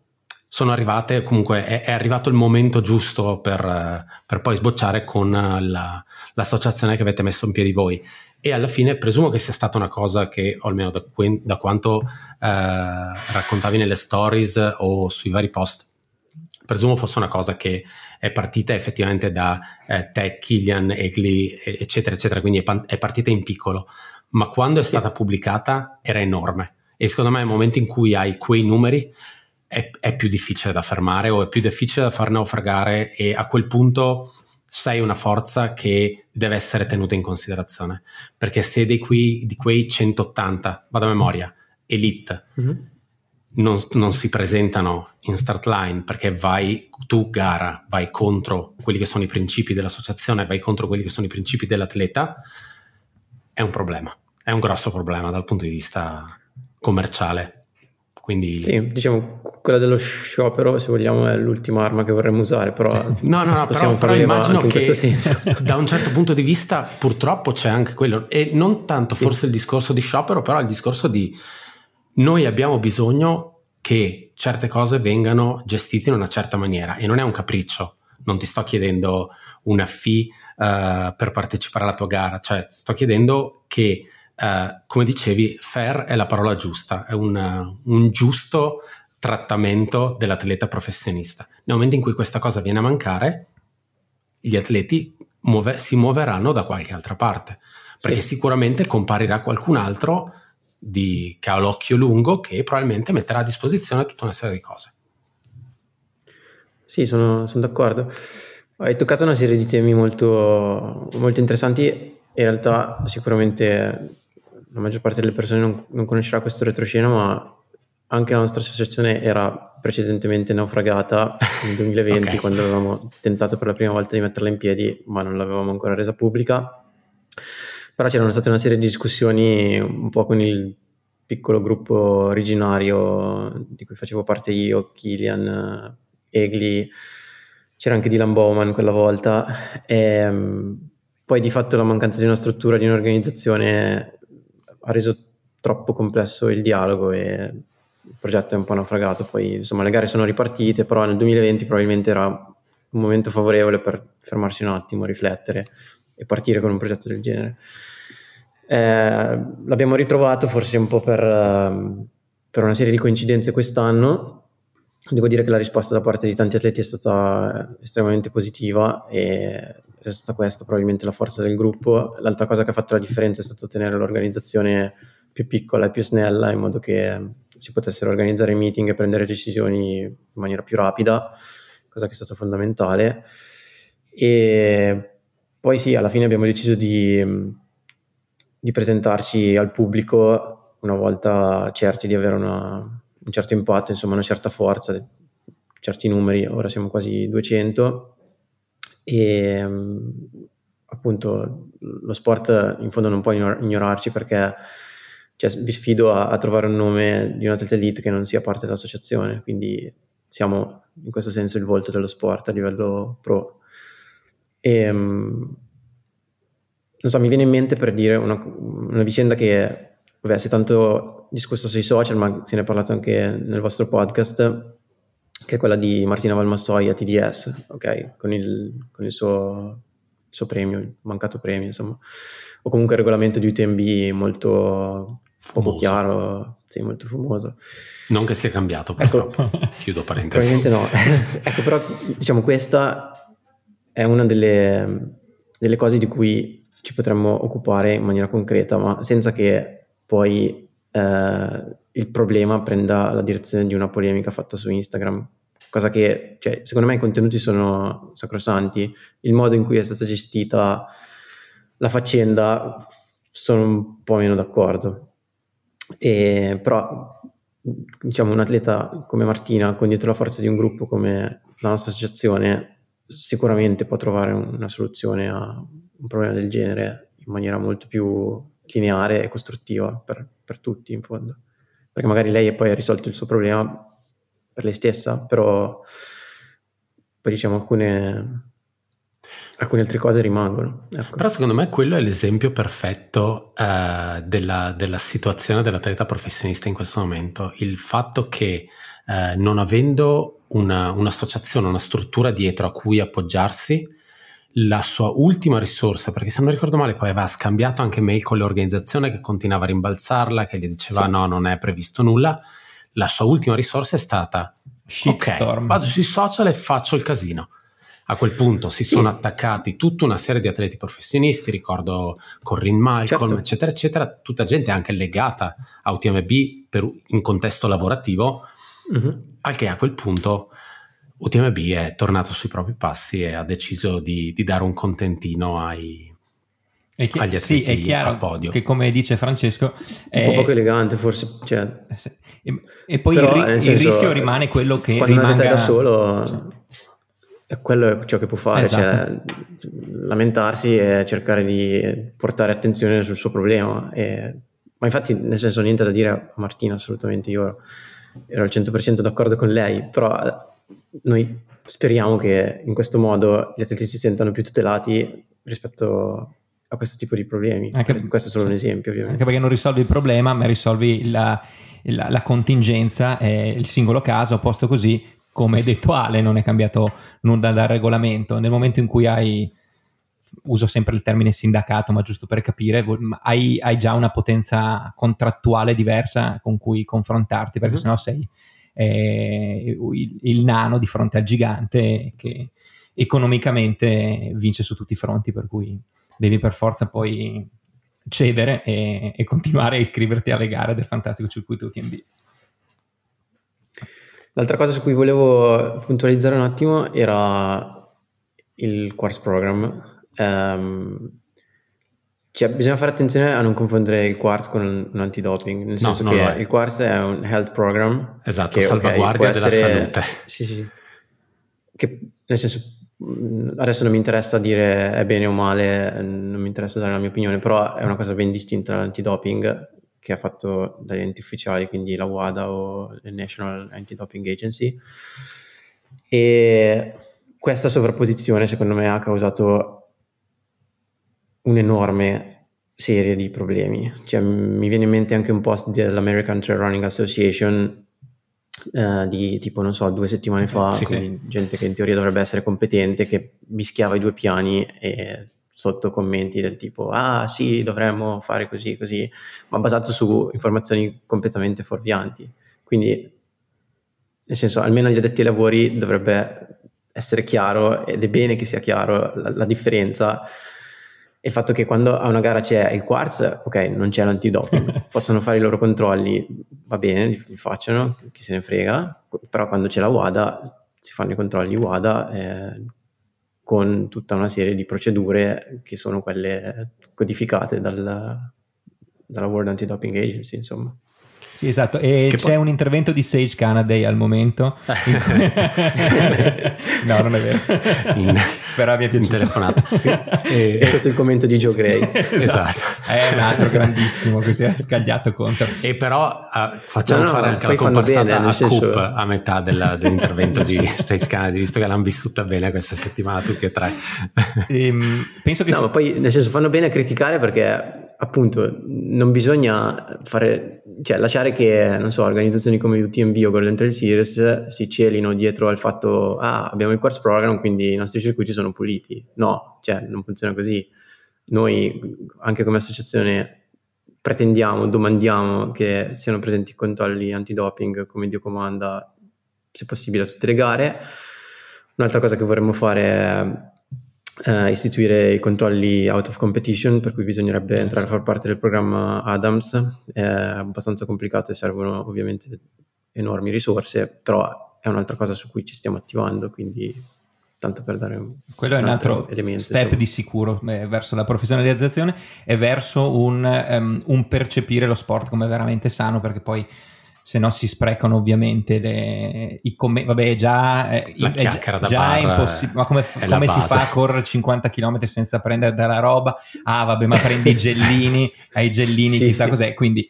sono arrivate, comunque è, è arrivato il momento giusto per, per poi sbocciare con la, l'associazione che avete messo in piedi voi. E alla fine presumo che sia stata una cosa che, o almeno da, da quanto eh, raccontavi nelle stories o sui vari post, presumo fosse una cosa che è partita effettivamente da eh, te, Killian, Egli, eccetera, eccetera, quindi è, pan- è, partita in piccolo, ma quando è stata pubblicata era enorme. E secondo me nel momento in cui hai quei numeri, è, è, più difficile da fermare o è più difficile da far naufragare e a quel punto sei una forza che deve essere tenuta in considerazione. Perché se di, qui, di quei 180, vado a memoria, elite, mm-hmm. non, non, si presentano in start line perché vai tu gara, vai contro quelli che sono i principi dell'associazione, vai contro quelli che sono i principi dell'atleta, è un problema. È un grosso problema dal punto di vista commerciale quindi... Sì, diciamo, quella dello sciopero, se vogliamo, è l'ultima arma che vorremmo usare, però... No, no, no, però, però immagino che da un certo punto di vista purtroppo c'è anche quello, e non tanto sì. forse il discorso di sciopero, però il discorso di noi abbiamo bisogno che certe cose vengano gestite in una certa maniera e non è un capriccio, non ti sto chiedendo una fee uh, per partecipare alla tua gara, cioè sto chiedendo che eh, come dicevi, fair è la parola giusta, è un, un giusto trattamento dell'atleta professionista. Nel momento in cui questa cosa viene a mancare, gli atleti muove, si muoveranno da qualche altra parte, perché sì. sicuramente comparirà qualcun altro di, che ha l'occhio lungo che probabilmente metterà a disposizione tutta una serie di cose. Sì, sono, sono d'accordo. Hai toccato una serie di temi molto, molto interessanti. In realtà, sicuramente la maggior parte delle persone non, non conoscerà questo retroscena, ma anche la nostra associazione era precedentemente naufragata nel 2020 okay. quando avevamo tentato per la prima volta di metterla in piedi, ma non l'avevamo ancora resa pubblica. Però c'erano state una serie di discussioni un po' con il piccolo gruppo originario di cui facevo parte io, Kilian, Egli, c'era anche Dylan Bowman quella volta e poi di fatto la mancanza di una struttura, di un'organizzazione ha reso troppo complesso il dialogo e il progetto è un po' naufragato. Poi insomma le gare sono ripartite, però nel 2020 probabilmente era un momento favorevole per fermarsi un attimo, riflettere e partire con un progetto del genere. Eh, l'abbiamo ritrovato forse un po' per, uh, per, una serie di coincidenze quest'anno. Devo dire che la risposta da parte di tanti atleti è stata estremamente positiva e è stata questa probabilmente la forza del gruppo. L'altra cosa che ha fatto la differenza è stato tenere l'organizzazione più piccola e più snella in modo che si potessero organizzare meeting e prendere decisioni in maniera più rapida, cosa che è stata fondamentale. E poi sì, alla fine abbiamo deciso di, di presentarci al pubblico una volta certi di avere una, un certo impatto, insomma una certa forza, certi numeri, ora siamo quasi 200 e appunto lo sport in fondo non può ignorarci perché cioè, vi sfido a, a, trovare un nome di un atleta elite che non sia parte dell'associazione, quindi siamo in questo senso il volto dello sport a livello pro. E, um, non so, mi viene in mente per dire una, una vicenda che, vabbè, si è tanto discussa sui social, ma se ne è parlato anche nel vostro podcast, che è quella di Martina Valmassoi a TDS, ok? Con il, con il suo, suo premio, mancato premio, insomma, o comunque il regolamento di UTMB molto fumoso. chiaro, sì, molto fumoso. Non che sia cambiato, purtroppo. Ecco, Chiudo parentesi. Probabilmente no. ecco, però diciamo questa è una delle, delle, cose di cui ci potremmo occupare in maniera concreta, ma senza che poi eh, il problema prenda la direzione di una polemica fatta su Instagram. Cosa che, cioè, secondo me i contenuti sono sacrosanti, il modo in cui è stata gestita la faccenda sono un po' meno d'accordo. E, però diciamo un atleta come Martina con dietro la forza di un gruppo come la nostra associazione sicuramente può trovare una soluzione a un problema del genere in maniera molto più lineare e costruttiva per, per tutti in fondo perché magari lei poi ha risolto il suo problema per lei stessa però poi diciamo alcune alcune altre cose rimangono. Ecco. Però secondo me quello è l'esempio perfetto eh, della, della, situazione dell'atleta professionista in questo momento. Il fatto che eh, non avendo una, un'associazione, una struttura dietro a cui appoggiarsi, la sua ultima risorsa, perché se non ricordo male poi aveva scambiato anche mail con l'organizzazione che continuava a rimbalzarla, che gli diceva sì. no, non è previsto nulla, la sua ultima risorsa è stata Shitstorm. ok, vado sui social e faccio il casino a quel punto si sono sì. attaccati tutta una serie di atleti professionisti, ricordo Corinne Malcolm, certo. eccetera, eccetera, tutta gente anche legata a UTMB per, in contesto lavorativo, mm-hmm. al che a quel punto UTMB è tornato sui propri passi e ha deciso di, di dare un contentino ai, è chi- agli atleti sì, è chiaro al podio. Che come dice Francesco è un po' poco elegante forse. Cioè. E, e, poi Però, il, ri- senso, il, rischio rimane quello che quando rimanga... da solo... Cioè quello è ciò che può fare, cioè esatto. cioè lamentarsi e cercare di portare attenzione sul suo problema. E, ma infatti, nel senso, niente da dire a Martina, assolutamente. Io ero al 100% d'accordo con lei, però eh, noi speriamo che in questo modo gli atleti si sentano più tutelati rispetto a questo tipo di problemi. Anche, questo è solo un esempio, ovviamente. Anche perché non risolvi il problema, ma risolvi la, la, la contingenza, eh, il singolo caso, a posto così come detto Ale, non è cambiato nulla dal regolamento. Nel momento in cui hai, uso sempre il termine sindacato, ma giusto per capire, hai, hai già una potenza contrattuale diversa con cui confrontarti, perché mm-hmm. sennò sei eh, il, il, nano di fronte al gigante che economicamente vince su tutti i fronti, per cui devi per forza poi cedere e, e continuare a iscriverti alle gare del fantastico circuito UTMB. L'altra cosa su cui volevo puntualizzare un attimo era il Quartz Program. Um, cioè, bisogna fare attenzione a non confondere il Quartz con un antidoping, nel senso no, che il Quartz è un health program. Esatto, che, salvaguardia okay, della essere, salute. Sì, sì. Che, nel senso, adesso non mi interessa dire è bene o male, non mi interessa dare la mia opinione, però è una cosa ben distinta dall'antidoping che ha fatto dagli enti ufficiali, quindi la WADA o il National Anti-Doping Agency. E questa sovrapposizione, secondo me, ha causato un enorme serie di problemi. Cioè, mi viene in mente anche un post dell'American Trail Running Association eh, di tipo, non so, due settimane fa, sì, sì. gente che in teoria dovrebbe essere competente, che mischiava i due piani e sotto commenti del tipo ah sì dovremmo fare così così ma basato su informazioni completamente fuorvianti quindi nel senso almeno agli addetti ai lavori dovrebbe essere chiaro ed è bene che sia chiaro la, la differenza e il fatto che quando a una gara c'è il quartz, ok, non c'è l'antidoping, possono fare i loro controlli, va bene, li, li, facciano, chi se ne frega, però quando c'è la WADA si fanno i controlli WADA eh, con tutta una serie di procedure che sono quelle codificate dal, dalla World Anti-Doping Agency, insomma. Sì, esatto, e che c'è poi... un intervento di Sage Canaday al momento. no, non è vero. In... Però mi è piaciuto. In telefonata. e... e sotto il commento di Joe Gray. esatto. esatto. È un altro grandissimo che si è scagliato contro. E però uh, facciamo no, no, fare anche la comparsata bene, a senso... Coop a metà della, dell'intervento di Sage Canaday, visto che l'hanno vissuta bene questa settimana tutti e tre. e, ehm, penso che... No, si... ma poi nel senso fanno bene a criticare perché appunto non bisogna fare, cioè lasciare che, non so, organizzazioni come UTMB o Golden Trail Series si celino dietro al fatto, ah, abbiamo il course program, quindi i nostri circuiti sono puliti. No, cioè non funziona così. Noi, anche come associazione, pretendiamo, domandiamo che siano presenti controlli antidoping come Dio comanda, se possibile, a tutte le gare. Un'altra cosa che vorremmo fare è uh, istituire i controlli out of competition, per cui bisognerebbe entrare a far parte del programma Adams. È abbastanza complicato e servono ovviamente enormi risorse, però è un'altra cosa su cui ci stiamo attivando, quindi tanto per dare un quello è un altro, elemento, step insomma. di sicuro eh, verso la professionalizzazione e verso un, um, un percepire lo sport come veramente sano perché poi se no si sprecano ovviamente le, i commenti. Vabbè, già, eh, la chiacchiera da già è impossibile. Ma come, come si fa a correre 50 km senza prendere dalla roba? Ah, vabbè, ma prendi i gellini, hai gellini, sì, chissà sì. cos'è. Quindi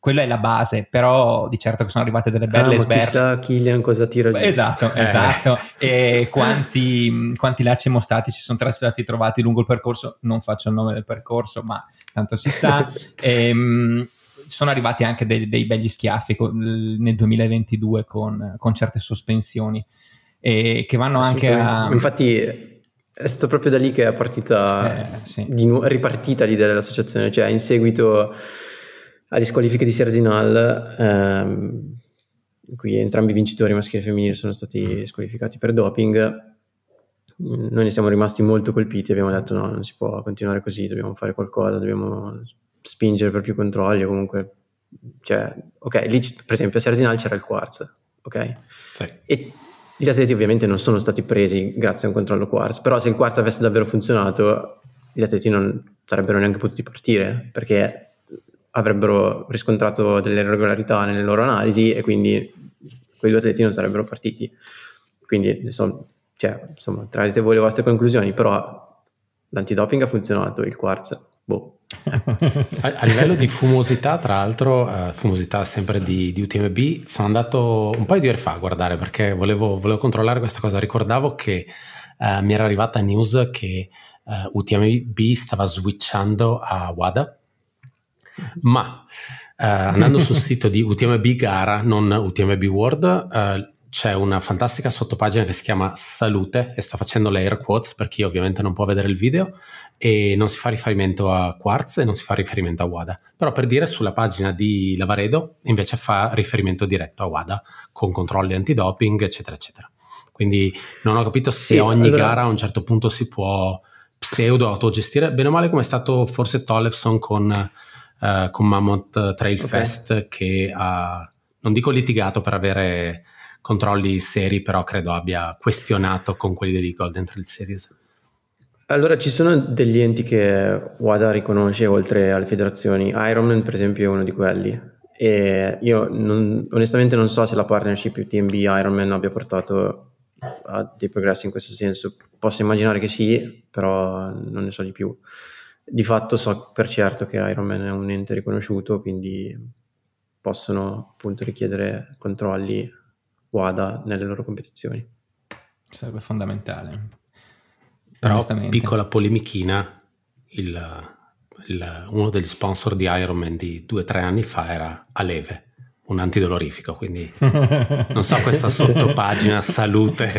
quella è la base, però di certo che sono arrivate delle belle ah, sberle. Chissà Killian cosa tira giù. Esatto, eh. esatto. E quanti, quanti lacci mostati ci sono stati trovati lungo il percorso? Non faccio il nome del percorso, ma tanto si sa. e, ehm, sono arrivati anche dei, dei begli schiaffi con, nel 2022 con, con, certe sospensioni e che vanno anche a... Infatti è stato proprio da lì che è partita, eh, sì. nu- ripartita l'idea dell'associazione, cioè in seguito alle squalifiche di Serzinal, ehm, in cui entrambi i vincitori maschili e femminili sono stati squalificati per doping, noi ne siamo rimasti molto colpiti e abbiamo detto no, non si può continuare così, dobbiamo fare qualcosa, dobbiamo spingere per più controlli o comunque cioè, ok, lì per esempio a Serginal c'era il quartz, ok? Sì. E gli atleti ovviamente non sono stati presi grazie a un controllo quartz, però se il quartz avesse davvero funzionato, gli atleti non sarebbero neanche potuti partire perché avrebbero riscontrato delle irregolarità nelle loro analisi e quindi quei due atleti non sarebbero partiti. Quindi insomma, cioè, insomma trarrete voi le vostre conclusioni, però l'antidoping ha funzionato, il quartz, boh, a, a, livello di fumosità, tra l'altro, uh, fumosità sempre di, di, UTMB, sono andato un paio di ore fa a guardare perché volevo, volevo controllare questa cosa. Ricordavo che uh, mi era arrivata news che eh, UTMB stava switchando a WADA, ma andando sul sito di UTMB Gara, non UTMB World, c'è una fantastica sottopagina che si chiama Salute e sto facendo le air quotes per chi ovviamente non può vedere il video e non si fa riferimento a Quartz e non si fa riferimento a WADA. Però per dire sulla pagina di Lavaredo invece fa riferimento diretto a WADA con controlli antidoping eccetera eccetera. Quindi non ho capito se sì, ogni allora... gara a un certo punto si può pseudo autogestire. Bene o male come è stato forse Tollefson con, uh, con Mammoth Trail okay. Fest che ha non dico litigato per avere controlli seri, però credo abbia questionato con quelli di Golden Trail Series. Allora, ci sono degli enti che WADA riconosce oltre alle federazioni. Ironman, per esempio, è uno di quelli. E io non, onestamente non so se la partnership UTMB Ironman abbia portato a dei progressi in questo senso. Posso immaginare che sì, però non ne so di più. Di fatto so per certo che Ironman è un ente riconosciuto, quindi possono appunto richiedere controlli WADA nelle loro competizioni. Sarebbe fondamentale. Però piccola polemichina, il, il, uno degli sponsor di Ironman di due o tre anni fa era Aleve, un antidolorifico, quindi non so questa sottopagina salute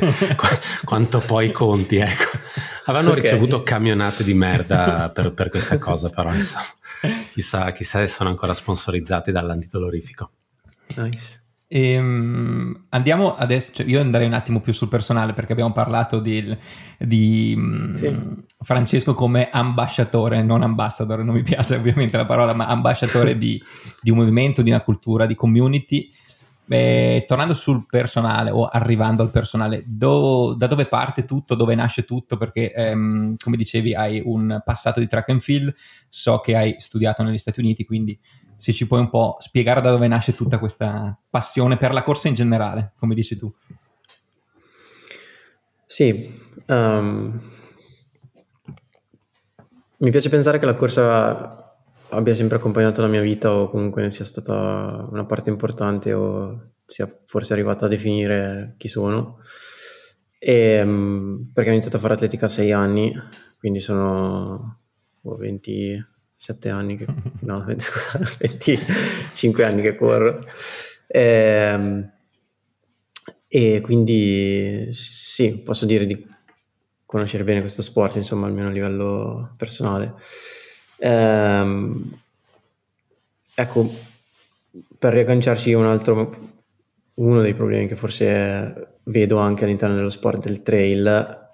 quanto poi conti, ecco. Avevano okay. ricevuto camionate di merda per, per questa cosa, però insomma, chissà, chissà se sono ancora sponsorizzati dall'antidolorifico. Nice. Ehm, andiamo adesso, cioè io andrei un attimo più sul personale perché abbiamo parlato di, di mm, sì. Francesco come ambasciatore, non ambassador, non mi piace ovviamente la parola, ma ambasciatore di, di, un movimento, di una cultura, di community. Beh, tornando sul personale o arrivando al personale, do, da dove parte tutto, dove nasce tutto? Perché ehm, come dicevi hai un passato di track and field, so che hai studiato negli Stati Uniti, quindi se ci puoi un po' spiegare da dove nasce tutta questa passione per la corsa in generale, come dici tu. Sì, um, mi piace pensare che la corsa abbia sempre accompagnato la mia vita o comunque sia stata una parte importante o sia forse arrivata a definire chi sono. E, um, perché ho iniziato a fare atletica a sei anni, quindi sono 20, 7 anni che, no, scusa, 25 anni che corro. E, ehm, e quindi sì, posso dire di conoscere bene questo sport, insomma, almeno a livello personale. Ehm, ecco, per riagganciarci un altro, uno dei problemi che forse vedo anche all'interno dello sport del trail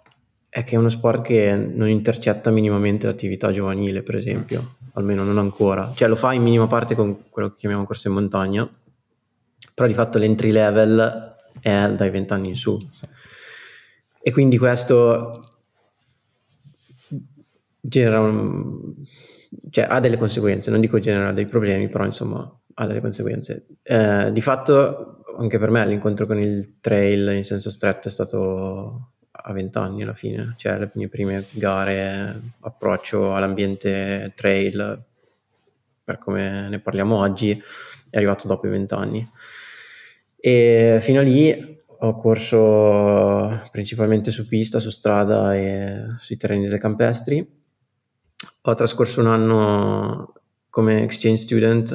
è che è uno sport che non intercetta minimamente l'attività giovanile, per esempio, almeno non ancora. Cioè lo fa in minima parte con quello che chiamiamo corsa in montagna, però di fatto l'entry level è dai 20 anni in su. Sì. E quindi questo genera un, cioè, ha delle conseguenze, non dico genera dei problemi, però insomma ha delle conseguenze. Eh, di fatto anche per me l'incontro con il trail in senso stretto è stato a 20 anni alla fine, cioè le mie prime gare, approccio all'ambiente trail, per come ne parliamo oggi, è arrivato dopo i 20 anni. E fino a lì ho corso principalmente su pista, su strada e sui terreni delle campestri. Ho trascorso un anno come exchange student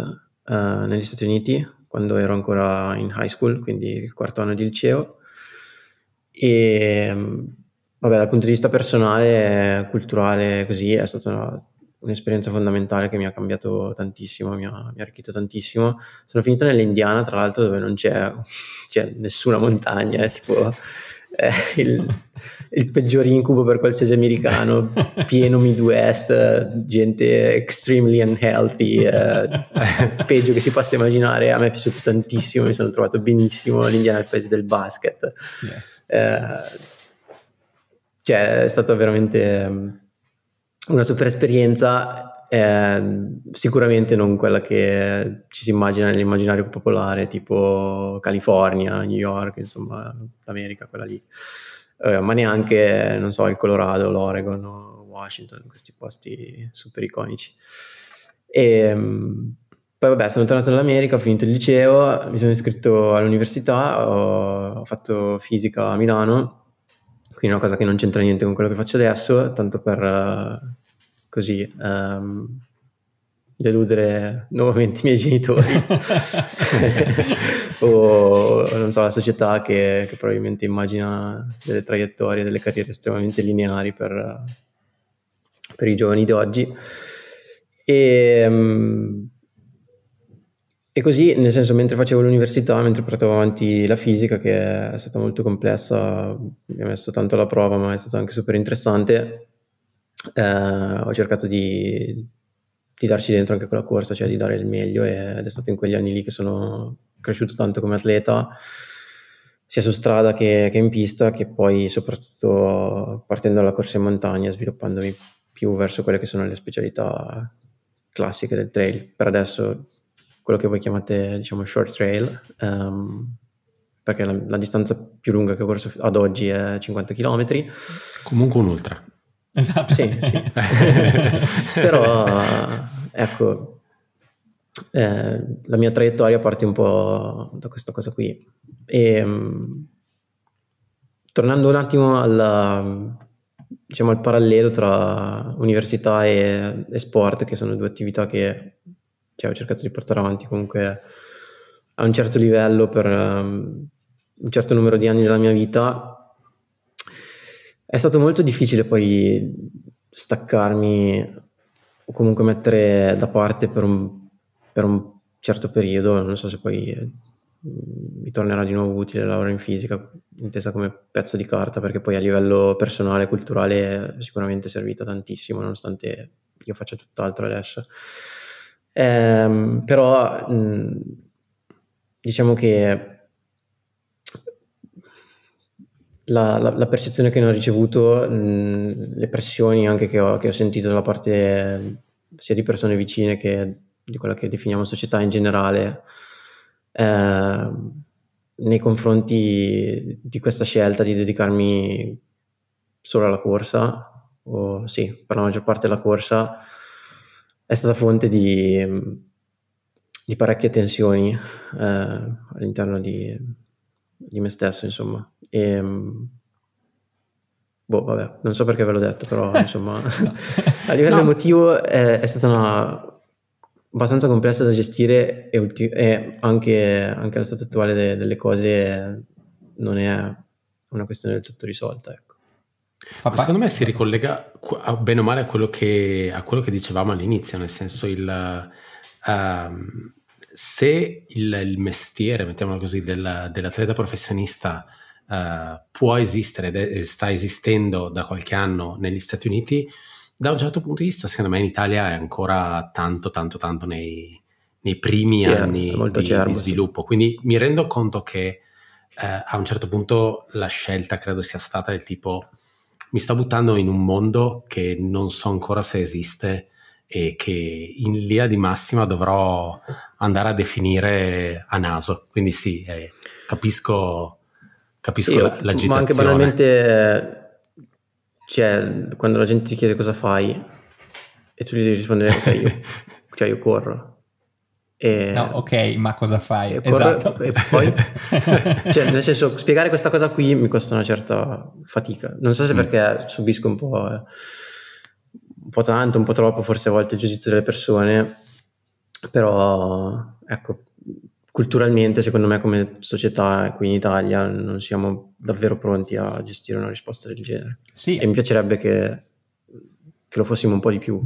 uh, negli Stati Uniti quando ero ancora in high school, quindi il quarto anno di liceo e vabbè, dal punto di vista personale, culturale, così è stata una, un'esperienza fondamentale che mi ha cambiato tantissimo, mi ha, mi ha, arricchito tantissimo. Sono finito nell'Indiana, tra l'altro, dove non c'è, c'è nessuna montagna, tipo è il, il, peggior incubo per qualsiasi americano, pieno Midwest, gente extremely unhealthy, eh, peggio che si possa immaginare. A me è piaciuto tantissimo, mi sono trovato benissimo. L'Indiana è il paese del basket. Yes eh, cioè, è stata veramente mm, una super esperienza, eh, sicuramente non quella che ci si immagina nell'immaginario popolare, tipo California, New York, insomma, l'America, quella lì, eh, ma neanche, non so, il Colorado, l'Oregon Washington, questi posti super iconici. E, mm, poi vabbè, sono tornato all'America, ho finito il liceo, mi sono iscritto all'università, ho, ho fatto fisica a Milano, quindi una cosa che non c'entra niente con quello che faccio adesso, tanto per uh, così um, deludere nuovamente i miei genitori o non so, la società che, che, probabilmente immagina delle traiettorie, delle carriere estremamente lineari per, per i giovani di oggi. E, um, e così, nel senso, mentre facevo l'università, mentre portavo avanti la fisica, che è stata molto complessa, mi ha messo tanto alla prova, ma è stato anche super interessante, eh, ho cercato di, di, darci dentro anche con la corsa, cioè di dare il meglio ed è stato in quegli anni lì che sono cresciuto tanto come atleta, sia su strada che, che in pista, che poi soprattutto partendo dalla corsa in montagna, sviluppandomi più verso quelle che sono le specialità classiche del trail. Per adesso quello che voi chiamate diciamo short trail, um, perché la, la, distanza più lunga che ho corso ad oggi è 50 km. Comunque un ultra. Esatto. Sì, sì. Però ecco, eh, la mia traiettoria parte un po' da questa cosa qui. E, um, tornando un attimo alla, diciamo, il parallelo tra università e, e, sport, che sono due attività che cioè, ho cercato di portare avanti comunque a un certo livello per um, un certo numero di anni della mia vita. È stato molto difficile poi staccarmi o comunque mettere da parte per un, per un certo periodo, non so se poi mi tornerà di nuovo utile la laurea in fisica, intesa come pezzo di carta, perché poi a livello personale e culturale è sicuramente servita tantissimo, nonostante io faccia tutt'altro adesso. Eh, però mh, diciamo che la, la, la, percezione che ne ho ricevuto, mh, le pressioni anche che ho, che ho sentito da parte sia di persone vicine che di quella che definiamo società in generale, eh, nei confronti di questa scelta di dedicarmi solo alla corsa, o sì, per la maggior parte della corsa, è stata fonte di, di parecchie tensioni eh, all'interno di, di, me stesso, insomma. E, boh, vabbè, non so perché ve l'ho detto, però insomma, a livello no. emotivo è, è stata una, abbastanza complessa da gestire e, ulti- e anche, anche allo stato attuale de- delle cose non è una questione del tutto risolta. Ecco. Ma secondo me si ricollega bene o male a quello che, a quello che dicevamo all'inizio, nel senso il, uh, se il, il, mestiere, mettiamolo così, del, dell'atleta professionista uh, può esistere ed sta esistendo da qualche anno negli Stati Uniti, da un certo punto di vista, secondo me in Italia è ancora tanto, tanto, tanto nei, nei primi sì, anni di, cervo, di, sviluppo. Sì. Quindi mi rendo conto che eh, a un certo punto la scelta credo sia stata del tipo mi sto buttando in un mondo che non so ancora se esiste e che in linea di massima dovrò andare a definire a naso. Quindi sì, eh, capisco, capisco sì, la, l'agitazione. Ma anche banalmente cioè, quando la gente ti chiede cosa fai e tu gli devi rispondere ok, io, cioè io corro. E, no, ok, ma cosa fai? E esatto. e poi, cioè, nel senso, spiegare questa cosa qui mi costa una certa fatica. Non so se mm. perché subisco un po', eh, un po' tanto, un po' troppo, forse a volte il giudizio delle persone, però ecco, culturalmente, secondo me, come società qui in Italia, non siamo davvero pronti a gestire una risposta del genere. Sì. E mi piacerebbe che, che lo fossimo un po' di più.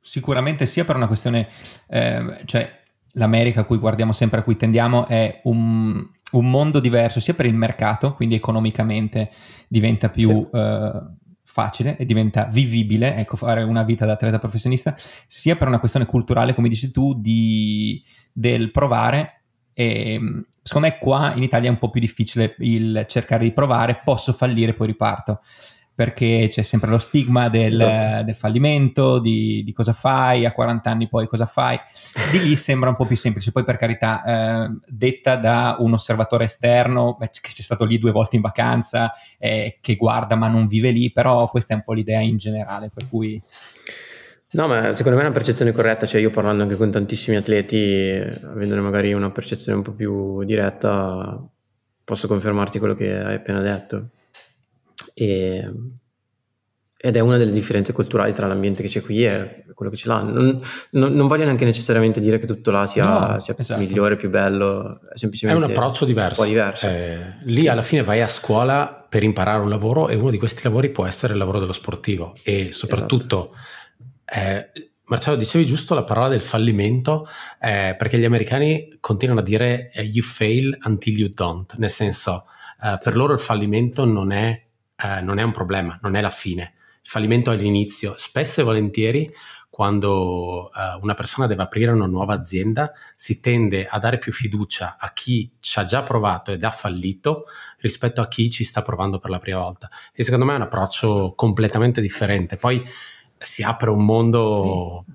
Sicuramente sia per una questione, eh, cioè l'America a cui guardiamo sempre, a cui tendiamo, è un, un, mondo diverso, sia per il mercato, quindi economicamente diventa più sì. eh, facile e diventa vivibile, ecco, fare una vita da atleta professionista, sia per una questione culturale, come dici tu, di del provare. E, mm, secondo me qua in Italia è un po' più difficile il cercare di provare, posso fallire, poi riparto. Perché c'è sempre lo stigma del, esatto. del fallimento, di, di, cosa fai, a 40 anni poi cosa fai. Di lì sembra un po' più semplice. Poi, per carità, eh, detta da un osservatore esterno beh, che c'è stato lì due volte in vacanza, eh, che guarda ma non vive lì, però questa è un po' l'idea in generale. Per cui No, ma secondo me è una percezione corretta, cioè io parlando anche con tantissimi atleti, avendone magari una percezione un po' più diretta, posso confermarti quello che hai appena detto. E, ed è una delle differenze culturali tra l'ambiente che c'è qui e quello che ce l'ha. Non, non, non voglio neanche necessariamente dire che tutto là sia, no, sia esatto. migliore, più bello, è semplicemente è un approccio diverso. Un diverso. Eh, lì alla fine vai a scuola per imparare un lavoro e uno di questi lavori può essere il lavoro dello sportivo e soprattutto... Esatto eh, Marcello, dicevi giusto la parola del fallimento, eh, perché gli americani continuano a dire eh, you fail until you don't, nel senso, eh, per loro il fallimento non è, eh, non è, un problema, non è la fine. Il fallimento è l'inizio. Spesso e volentieri, quando eh, una persona deve aprire una nuova azienda, si tende a dare più fiducia a chi ci ha già provato ed ha fallito rispetto a chi ci sta provando per la prima volta. E secondo me è un approccio completamente differente. Poi si apre un mondo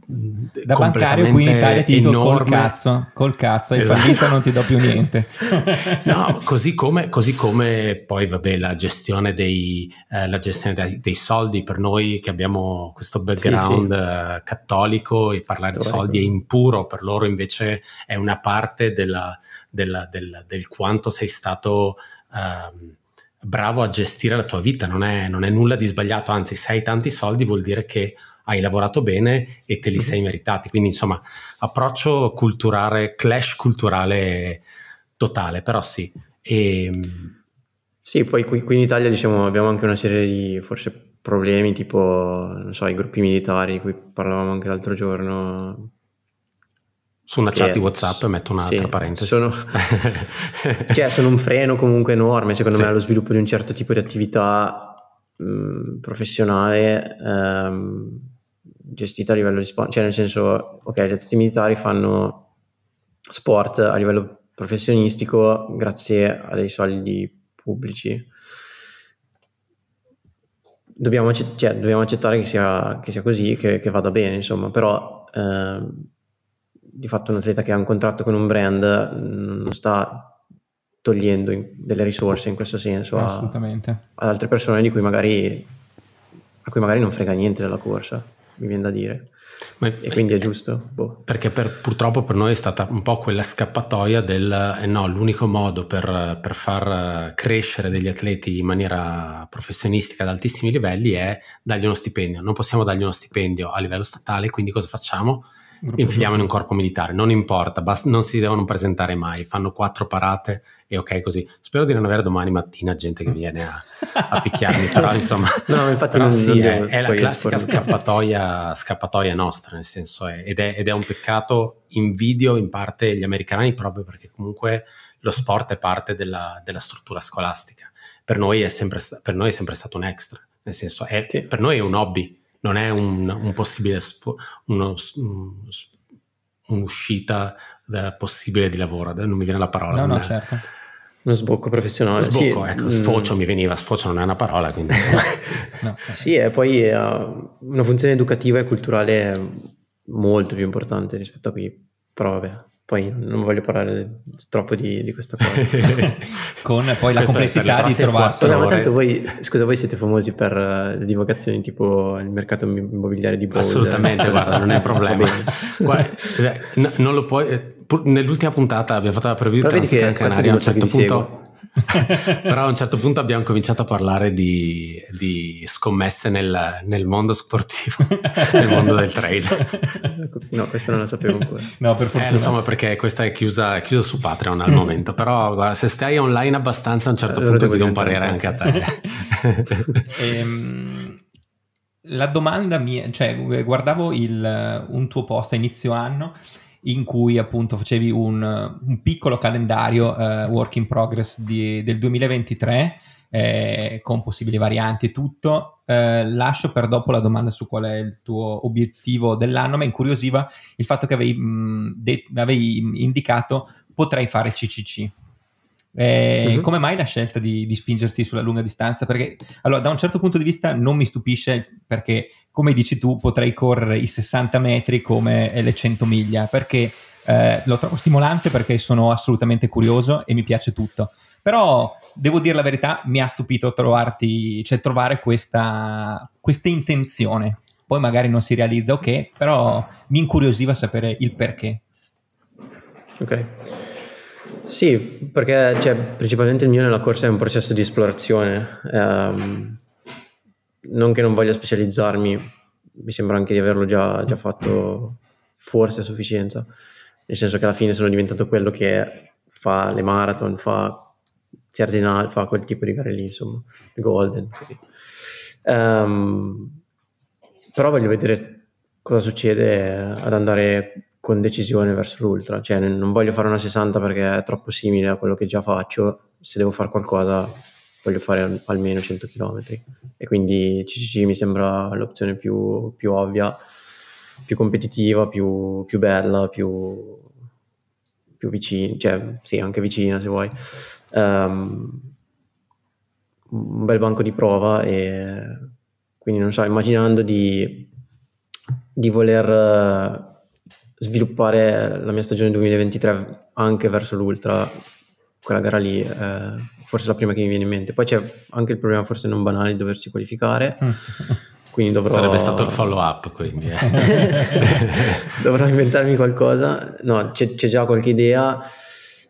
sì. da bancario qui in Italia ti dico col cazzo col cazzo hai esatto. fallito non ti do più niente no così come, così come poi vabbè la gestione dei, eh, la gestione dei, dei, soldi per noi che abbiamo questo background sì, sì. Eh, cattolico e parlare di soldi è impuro per loro invece è una parte della, della, del, del, quanto sei stato eh, bravo a gestire la tua vita, non è, non è nulla di sbagliato, anzi se hai tanti soldi vuol dire che hai lavorato bene e te li sei meritati. Quindi insomma, approccio culturale, clash culturale totale, però sì. E... Ehm, sì, poi qui, qui, in Italia diciamo abbiamo anche una serie di forse problemi tipo, non so, i gruppi militari di cui parlavamo anche l'altro giorno. Su una chat di WhatsApp metto un'altra sì, parentesi. Sono, cioè, sono un freno comunque enorme, secondo sì. me, allo sviluppo di un certo tipo di attività mh, professionale. Ehm, gestita a livello di sport, cioè nel senso, ok, gli atleti militari fanno sport a livello professionistico grazie a dei soldi pubblici. Dobbiamo, cioè, dobbiamo accettare che sia, che sia così, che, che, vada bene, insomma, però eh, di fatto un atleta che ha un contratto con un brand non sta togliendo delle risorse in questo senso a, ad altre persone di cui magari, a cui magari non frega niente della corsa mi viene da dire. Ma, e quindi è giusto. Boh. Perché per, purtroppo per noi è stata un po' quella scappatoia del eh no, l'unico modo per, per, far crescere degli atleti in maniera professionistica ad altissimi livelli è dargli uno stipendio. Non possiamo dargli uno stipendio a livello statale, quindi cosa facciamo? Infiliamo in un corpo militare, non importa, basta, non si devono presentare mai, fanno quattro parate e ok così. Spero di non avere domani mattina gente che viene a, a picchiarmi, però insomma, no, infatti però non, sì, non è, è la classica scappatoia, scappatoia, nostra, nel senso è, ed, è, ed è un peccato invidio in parte gli americani proprio perché comunque lo sport è parte della, della struttura scolastica. Per noi, è sempre, per noi è sempre stato un extra, nel senso è, sì. per noi è un hobby non è un, un possibile sfo- uno, un'uscita possibile di lavoro, non mi viene la parola. No, no, certo. Uno sbocco professionale. Sbocco, sì. ecco, sfocio mm. mi veniva, sfocio non è una parola, quindi... no. Sì, e poi uh, una funzione educativa e culturale molto più importante rispetto a qui, però vabbè, poi non voglio parlare troppo di, di questa cosa. Con poi la complessità di trovarsi. No, ma tanto voi, scusa, voi siete famosi per uh, le divagazioni tipo il mercato immobiliare di Boulder. Assolutamente, guarda, non è un problema. guarda, eh, no, non lo puoi... Nell'ultima puntata abbiamo fatto la preview di Gran Canaria a un certo punto... Però a un certo punto abbiamo cominciato a parlare di, di scommesse nel, nel, mondo sportivo, nel mondo del trail. No, questo non lo sapevo ancora. No, per fortuna. Eh, insomma, perché questa è chiusa, è chiusa su Patreon al momento. Però guarda, se stai online abbastanza, a un certo allora punto ti do un parere anche a te. ehm, la domanda mia, cioè, guardavo il, un tuo post a inizio anno in cui appunto facevi un, un piccolo calendario uh, work in progress di, del 2023 eh, con possibili varianti e tutto. Eh, lascio per dopo la domanda su qual è il tuo obiettivo dell'anno, ma incuriosiva il fatto che avevi, mh, de- avevi indicato potrei fare CCC. Eh, uh-huh. Come mai la scelta di, di, spingerti sulla lunga distanza? Perché allora, da un certo punto di vista non mi stupisce perché come dici tu, potrei correre i 60 metri come le 100 miglia, perché eh, lo trovo stimolante, perché sono assolutamente curioso e mi piace tutto. Però devo dire la verità, mi ha stupito trovarti, cioè trovare questa, questa intenzione. Poi magari non si realizza, ok, però mi incuriosiva sapere il perché. Ok. Sì, perché cioè, principalmente il mio nella corsa è un processo di esplorazione. Um, non che non voglia specializzarmi, mi sembra anche di averlo già, già fatto forse a sufficienza, nel senso che alla fine sono diventato quello che fa le marathon, fa Cerzinal, fa quel tipo di gare lì, insomma, il Golden, così. Um, però voglio vedere cosa succede ad andare con decisione verso l'ultra, cioè non voglio fare una 60 perché è troppo simile a quello che già faccio, se devo fare qualcosa voglio fare almeno 100 km e quindi CCC mi sembra l'opzione più, più ovvia, più competitiva, più, più bella, più, più vicina, cioè sì, anche vicina se vuoi. Um, un bel banco di prova e quindi non so, immaginando di, di voler sviluppare la mia stagione 2023 anche verso l'ultra, quella gara lì eh, forse la prima che mi viene in mente. Poi c'è anche il problema forse non banale di doversi qualificare. quindi dovrò... Sarebbe stato il follow up, quindi. Eh. dovrò inventarmi qualcosa. No, c'è, c'è già qualche idea.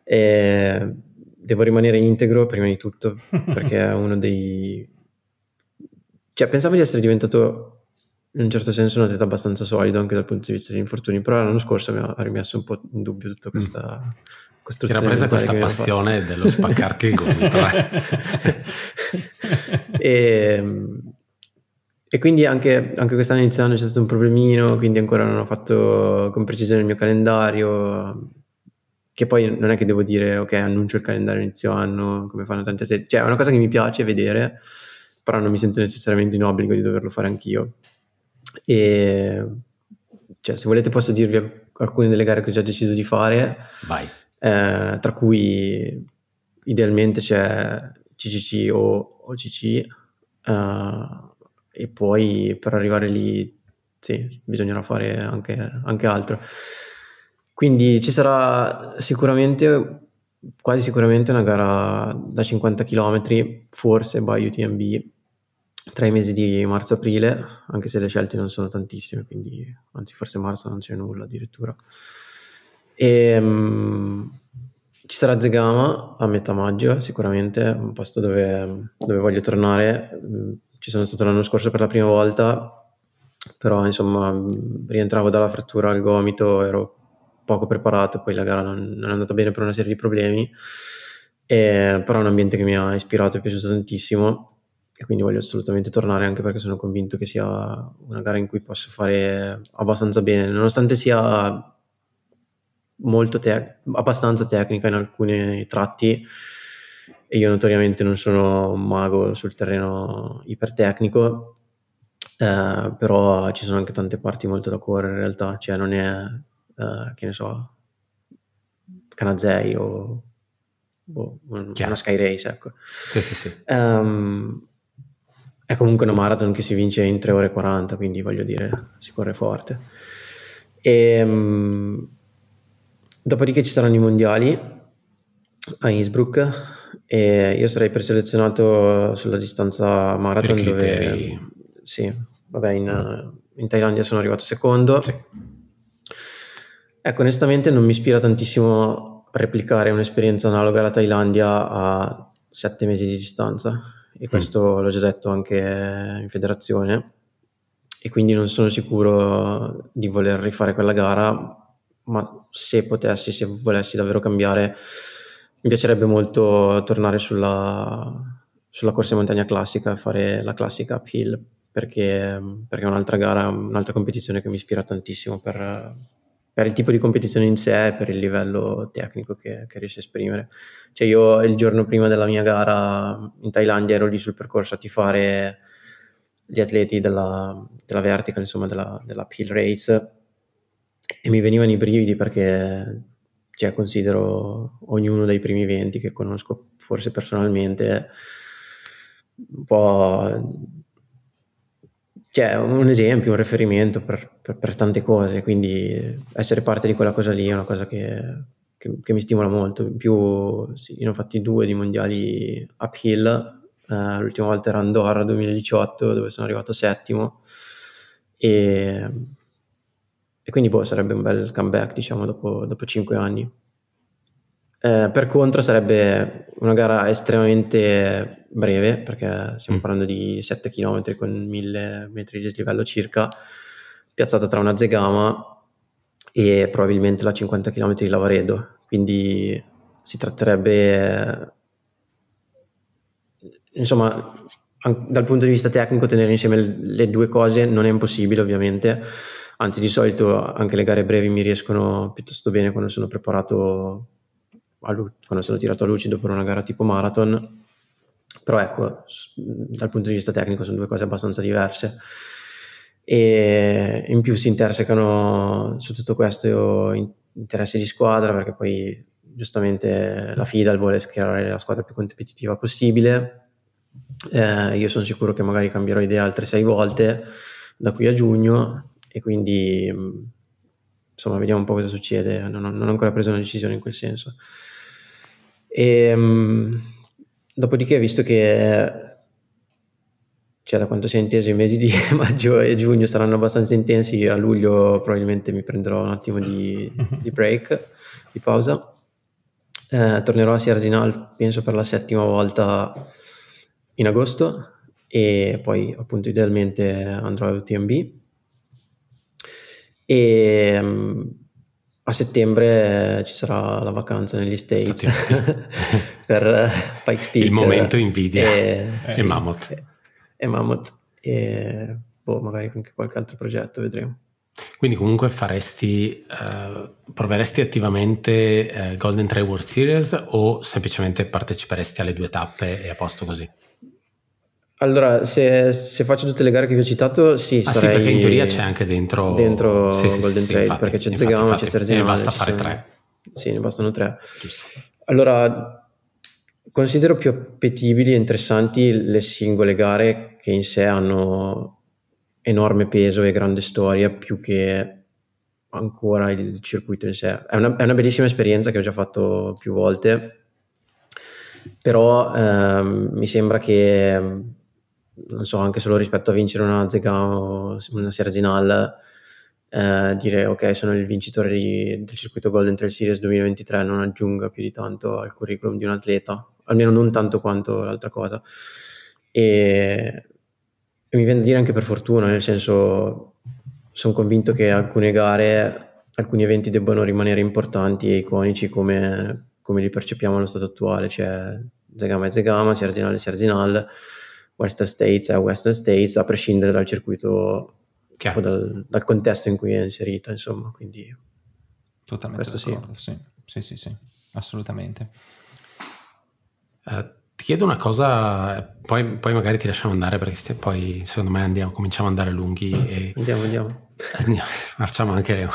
E devo rimanere integro prima di tutto, perché è uno dei... Cioè, pensavo di essere diventato in un certo senso un atleta abbastanza solido anche dal punto di vista degli infortuni, però l'anno scorso mi ha rimesso un po' in dubbio tutta questa mm. costruzione. Ti era presa questa passione dello spaccarti il gomito. e, e, quindi anche, anche quest'anno iniziando c'è stato un problemino, quindi ancora non ho fatto con precisione il mio calendario, che poi non è che devo dire ok annuncio il calendario inizio anno come fanno tante atleti, cioè è una cosa che mi piace vedere, però non mi sento necessariamente in obbligo di doverlo fare anch'io e cioè, se volete posso dirvi alcune delle gare che ho già deciso di fare, eh, tra cui idealmente c'è CCC o OCC uh, e poi per arrivare lì sì, bisognerà fare anche, anche altro. Quindi ci sarà sicuramente, quasi sicuramente una gara da 50 km, forse by UTMB, tra i mesi di marzo-aprile, anche se le scelte non sono tantissime, quindi anzi forse marzo non c'è nulla addirittura. E, um, ci sarà Zegama a metà maggio, sicuramente, un posto dove, dove voglio tornare. Mm, ci sono stato l'anno scorso per la prima volta, però insomma rientravo dalla frattura al gomito, ero poco preparato, poi la gara non, non è andata bene per una serie di problemi, e, però è un ambiente che mi ha ispirato e piaciuto tantissimo e quindi voglio assolutamente tornare anche perché sono convinto che sia una gara in cui posso fare abbastanza bene, nonostante sia molto te- abbastanza tecnica in alcuni tratti e io notoriamente non sono un mago sul terreno ipertecnico, eh, però ci sono anche tante parti molto da correre in realtà, cioè non è, eh, che ne so, Canazei o, o un, una Sky Race, ecco. Sì, sì, sì. Um, è comunque una marathon che si vince in 3 ore e 40, quindi voglio dire, si corre forte. E, um, dopodiché ci saranno i mondiali a Innsbruck e io sarei preselezionato sulla distanza marathon dove... Sì, vabbè, in, in, Thailandia sono arrivato secondo. Sì. Ecco, onestamente non mi ispira tantissimo replicare un'esperienza analoga alla Thailandia a sette mesi di distanza e questo mm. l'ho già detto anche in federazione e quindi non sono sicuro di voler rifare quella gara, ma se potessi, se volessi davvero cambiare, mi piacerebbe molto tornare sulla, sulla corsa in montagna classica e fare la classica uphill perché, perché è un'altra gara, un'altra competizione che mi ispira tantissimo per, per il tipo di competizione in sé e per il livello tecnico che, che riesce a esprimere. Cioè io il giorno prima della mia gara in Thailandia ero lì sul percorso a tifare gli atleti della, della vertical, insomma della, della peel race e mi venivano i brividi perché cioè, considero ognuno dei primi 20 che conosco forse personalmente un po' cioè un esempio, un riferimento per, per, per, tante cose, quindi essere parte di quella cosa lì è una cosa che, che, che mi stimola molto. In più, sì, ne ho fatti due di mondiali uphill, eh, l'ultima volta era Andorra 2018 dove sono arrivato settimo e, e quindi boh, sarebbe un bel comeback diciamo dopo, dopo cinque anni. Eh, per contro sarebbe una gara estremamente breve perché stiamo mm. parlando di 7 km con 1000 metri di dislivello circa, piazzata tra una zegama e probabilmente la 50 km di Lavaredo. Quindi si tratterebbe, insomma, dal punto di vista tecnico tenere insieme le due cose non è impossibile ovviamente, anzi di solito anche le gare brevi mi riescono piuttosto bene quando sono preparato quando sono tirato a luci dopo una gara tipo marathon, però ecco, dal punto di vista tecnico sono due cose abbastanza diverse. E in più si intersecano su tutto questo interessi di squadra perché poi giustamente la FIDAL vuole schierare la squadra più competitiva possibile. Eh, io sono sicuro che magari cambierò idea altre sei volte da qui a giugno. E quindi insomma vediamo un po' cosa succede. Non ho, non ho ancora preso una decisione in quel senso e, um, dopodiché, visto che da quanto si è inteso i mesi di maggio e giugno saranno abbastanza intensi, a luglio probabilmente mi prenderò un attimo di, di break, di pausa. Eh, tornerò a Sierzinal, penso per la settima volta in agosto e poi appunto idealmente andrò a UTMB. E um, a settembre ci sarà la vacanza negli States per uh, Pikes Peak. Il momento invidia e, e sì, Mammoth. E, e Mammoth. E boh, magari anche qualche altro progetto, vedremo. Quindi comunque faresti, uh, proveresti attivamente uh, Golden Trail World Series o semplicemente parteciperesti alle due tappe e a posto così? Allora, se, se faccio tutte le gare che vi ho citato, sì, ah, sì, perché in teoria c'è anche dentro, dentro sì, sì, Golden sì, Trail, infatti, perché c'è Zegama, c'è Sergio. Ne basta fare sono... tre. Sì, ne bastano tre. Giusto. Allora, considero più appetibili e interessanti le singole gare che in sé hanno enorme peso e grande storia più che ancora il circuito in sé. È una, è una bellissima esperienza che ho già fatto più volte, però ehm, mi sembra che, non so, anche solo rispetto a vincere una Zega o una Serzinal, eh, dire ok sono il vincitore di, del circuito Golden Trail Series 2023 non aggiunga più di tanto al curriculum di un atleta, almeno non tanto quanto l'altra cosa. E e mi viene da dire anche per fortuna, nel senso sono convinto che alcune gare, alcuni eventi debbano rimanere importanti e iconici come, come li percepiamo allo stato attuale, cioè Zegama è Zegama, Serginal è Serginal, Western States è Western States, a prescindere dal circuito, dal, dal, contesto in cui è inserito, insomma, quindi... Totalmente d'accordo, sì. Sì, sì, sì, assolutamente. Uh, ti chiedo una cosa, poi, poi, magari ti lasciamo andare perché st- poi secondo me andiamo, cominciamo ad andare lunghi e andiamo, andiamo. facciamo anche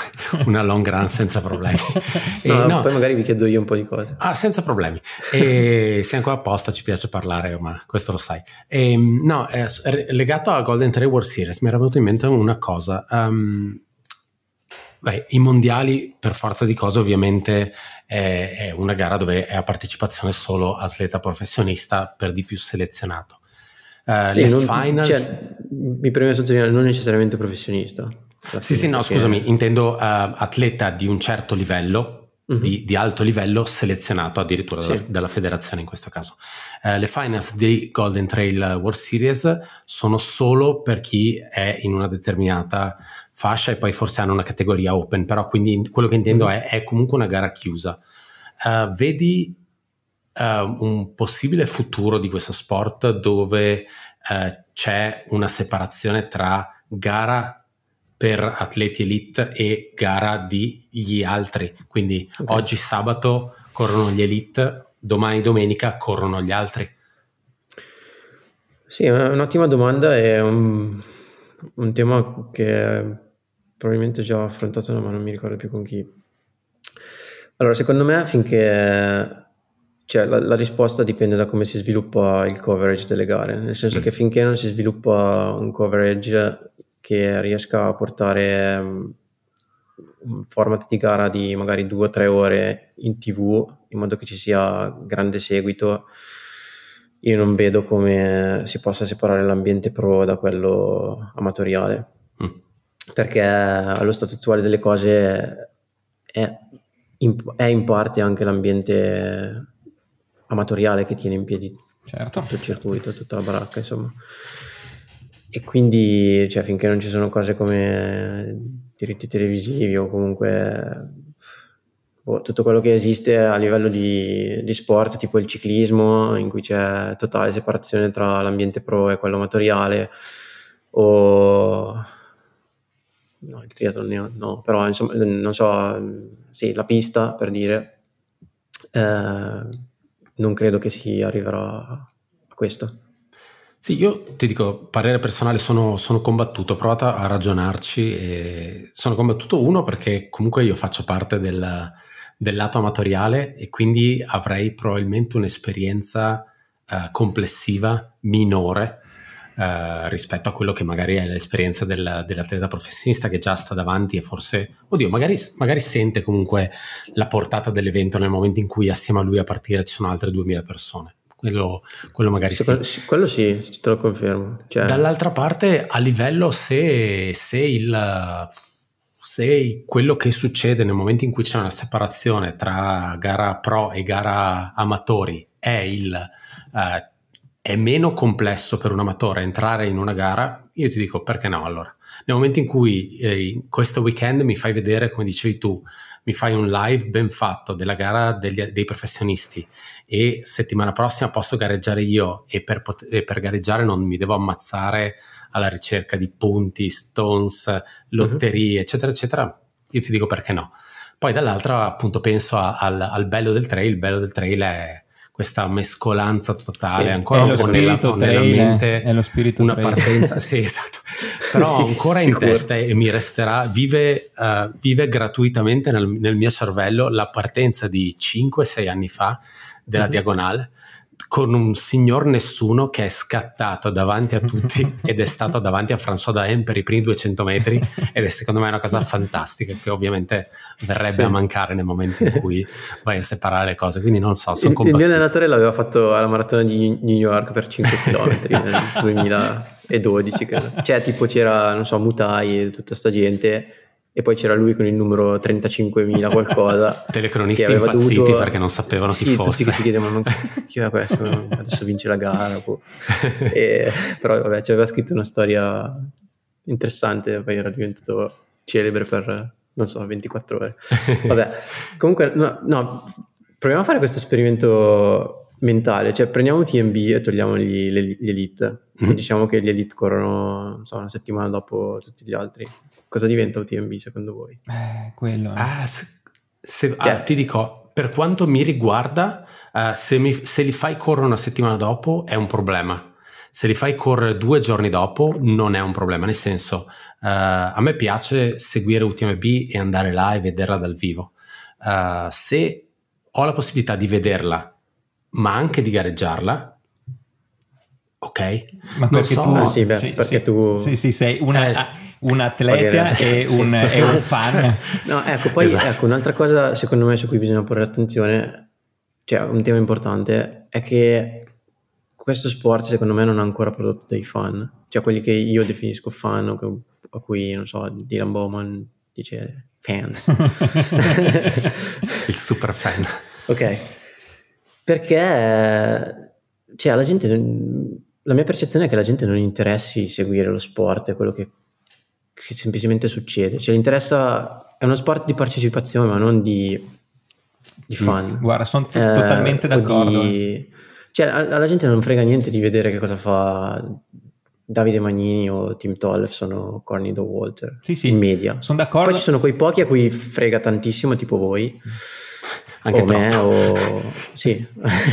una long run senza problemi. no, no, poi magari vi chiedo io un po' di cose. Ah, senza problemi. E siamo qua apposta, ci piace parlare, ma questo lo sai. E, ehm, no, eh, legato a Golden Trail World Series mi era venuto in mente una cosa. Um, Beh, I mondiali, per forza di cose, ovviamente è, è, una gara dove è a partecipazione solo atleta professionista, per di più selezionato. Uh, sì, le non, finals... Cioè, mi preme sottolineare, non necessariamente professionista. Sì, sì, no, scusami, intendo uh, atleta di un certo livello, Mm-hmm. Di, di, alto livello selezionato addirittura dalla, dalla federazione in questo caso. Eh, le finals di Golden Trail World Series sono solo per chi è in una determinata fascia e poi forse hanno una categoria open, però quindi quello che intendo mm-hmm. è, è comunque una gara chiusa. Uh, vedi uh, un possibile futuro di questo sport dove uh, c'è una separazione tra gara per atleti elite e gara di altri. Quindi okay. oggi sabato corrono gli elite, domani domenica corrono gli altri. Sì, è un'ottima domanda e un, un tema che probabilmente già ho affrontato, ma non mi ricordo più con chi. Allora, secondo me, finché cioè, la, la, risposta dipende da come si sviluppa il coverage delle gare, nel senso mm. che finché non si sviluppa un coverage che riesca a portare um, un format di gara di magari due o tre ore in tv in modo che ci sia grande seguito io non vedo come si possa separare l'ambiente pro da quello amatoriale mm. perché allo stato attuale delle cose è in, è in parte anche l'ambiente amatoriale che tiene in piedi certo. tutto il circuito, tutta la baracca insomma e quindi, cioè, finché non ci sono cose come diritti televisivi o comunque boh, tutto quello che esiste a livello di, di, sport, tipo il ciclismo, in cui c'è totale separazione tra l'ambiente pro e quello amatoriale, o no, il triathlon no, però insomma, non so, sì, la pista per dire, eh, non credo che si arriverà a questo. Sì, io ti dico, parere personale, sono, sono, combattuto, ho provato a ragionarci sono combattuto uno perché comunque io faccio parte del, del lato amatoriale e quindi avrei probabilmente un'esperienza eh, complessiva minore eh, rispetto a quello che magari è l'esperienza del, dell'atleta professionista che già sta davanti e forse, oddio, magari, magari sente comunque la portata dell'evento nel momento in cui assieme a lui a partire ci sono altre 2000 persone quello, quello magari sì. Quello sì, te lo confermo. Cioè... Dall'altra parte, a livello se, se il se quello che succede nel momento in cui c'è una separazione tra gara pro e gara amatori è il eh, è meno complesso per un amatore entrare in una gara, io ti dico perché no allora. Nel momento in cui eh, questo weekend mi fai vedere, come dicevi tu, mi fai un live ben fatto della gara degli, dei professionisti e settimana prossima posso gareggiare io e per, e per, gareggiare non mi devo ammazzare alla ricerca di punti, stones, lotterie, uh-huh. eccetera, eccetera, io ti dico perché no. Poi dall'altra appunto penso a, al, al bello del trail, il bello del trail è questa mescolanza totale, sì, ancora un po' nella, nella mente è lo spirito una trail. partenza, sì esatto, però sì, ancora sicuro. in testa e mi resterà, vive, uh, vive gratuitamente nel, nel, mio cervello la partenza di 5-6 anni fa della mm-hmm. diagonale con un signor nessuno che è scattato davanti a tutti ed è stato davanti a François Daen per i primi 200 metri ed è secondo me una cosa fantastica che ovviamente verrebbe sì. a mancare nel momento in cui vai a separare le cose quindi non so sono il, il mio allenatore l'aveva fatto alla maratona di New York per 5 km nel 2012 credo. cioè tipo c'era non so Mutai e tutta sta gente e poi c'era lui con il numero 35.000 qualcosa. Telecronisti impazziti dovuto... perché non sapevano chi sì, fosse. Tutti che si chiedevano chi è questo, adesso vince la gara. Boh. e, però vabbè, ci aveva scritto una storia interessante, poi era diventato celebre per, non so, 24 ore. Vabbè, comunque, no, no proviamo a fare questo esperimento mentale, cioè prendiamo TMB e togliamo gli, gli elite. Mm-hmm. Diciamo che gli elite corrono so, una settimana dopo tutti gli altri cosa diventa UTMB secondo voi? Eh, quello. Eh. Ah, se, se, cioè, ah, ti dico, per quanto mi riguarda, uh, se, mi, se, li fai correre una settimana dopo è un problema. Se li fai correre due giorni dopo non è un problema, nel senso, uh, a me piace seguire UTMB e andare là e vederla dal vivo. Uh, se ho la possibilità di vederla, ma anche di gareggiarla, ok? Ma perché so, tu, ah, sì, beh, sì, perché sì, tu... Sì, sì, sei una... Eh, un atleta e un, e un, fan. no, ecco, poi esatto. ecco, un'altra cosa secondo me su cui bisogna porre attenzione, cioè un tema importante, è che questo sport secondo me non ha ancora prodotto dei fan, cioè quelli che io definisco fan, a cui, non so, Dylan Bowman dice fans. Il super fan. Ok, perché cioè, la gente... La mia percezione è che la gente non interessi seguire lo sport e quello che che semplicemente succede. Cioè, interessa, è uno sport di partecipazione, ma non di, di mm, fan. Guarda, sono t- eh, totalmente d'accordo. Di, cioè, alla gente non frega niente di vedere che cosa fa Davide Magnini o Tim Tollefson o Cornido Walter sì, sì, in media. Sono d'accordo. Poi ci sono quei pochi a cui frega tantissimo, tipo voi. Anche o me, o... sì.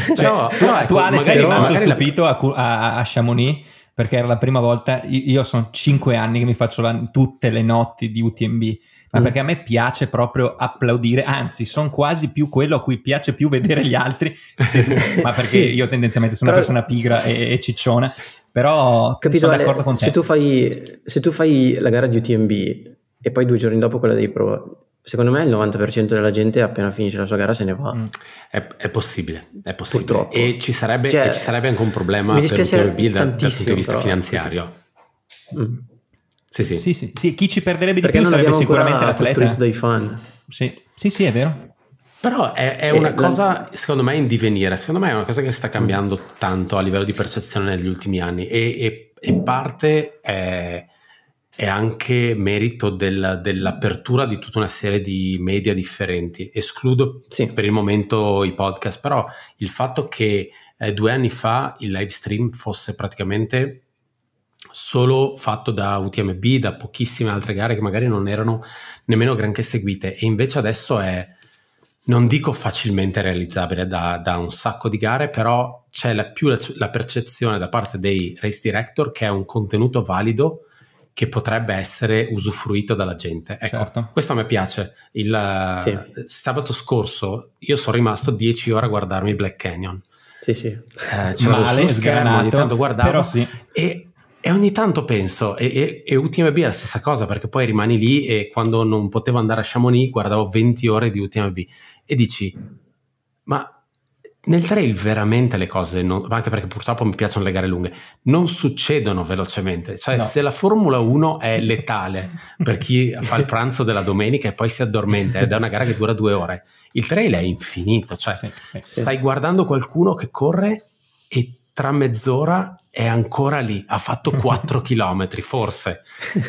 Cioè, però, però, ecco, tu Ale sei rimasto stupito la... a, a, Chamonix perché era la prima volta, io sono cinque anni che mi faccio la, tutte le notti di UTMB, ma mm. perché a me piace proprio applaudire, anzi sono quasi più quello a cui piace più vedere gli altri, se, ma perché sì. io tendenzialmente sono però, una persona pigra e, e cicciona, però capito, sono d'accordo Ale, con te. Se tu, fai, se tu fai la gara di UTMB e poi due giorni dopo quella dei pro, Secondo me il 90% della gente appena finisce la sua gara se ne va. Mm. È, è, possibile, è possibile. Purtroppo. E ci, sarebbe, cioè, e ci sarebbe anche un problema per UTMB dal, dal punto di vista però, finanziario. Mm. Sì, sì. Sì, sì, sì, Chi ci perderebbe di Perché più sarebbe sicuramente l'atleta. costruito dai fan. Sì, sì, sì è vero. Però è, è una cosa, secondo me, in divenire. Secondo me è una cosa che sta cambiando tanto a livello di percezione negli ultimi anni. E, e, e parte è è anche merito del, dell'apertura di tutta una serie di media differenti. Escludo sì. per il momento i podcast, però il fatto che eh, due anni fa il live stream fosse praticamente solo fatto da UTMB, da pochissime altre gare che magari non erano nemmeno granché seguite e invece adesso è, non dico facilmente realizzabile da, da un sacco di gare, però c'è la, più la, la percezione da parte dei race director che è un contenuto valido che potrebbe essere usufruito dalla gente. Ecco, certo. questo a me piace. Il sì. sabato scorso io sono rimasto 10 ore a guardarmi Black Canyon. Sì, sì. Eh, Male, sullo schermo, ogni tanto guardavo sì. e, e, ogni tanto penso, e, e, e UTMB è la stessa cosa perché poi rimani lì e quando non potevo andare a Chamonix guardavo 20 ore di UTMB e dici, ma nel trail veramente le cose, non, anche perché purtroppo mi piacciono le gare lunghe, non succedono velocemente. Cioè, no. se la Formula 1 è letale per chi fa il pranzo della domenica e poi si addormenta ed è una gara che dura due ore, il trail è infinito. Cioè, sì, sì, stai guardando qualcuno che corre e tra mezz'ora è ancora lì, ha fatto 4 km, forse,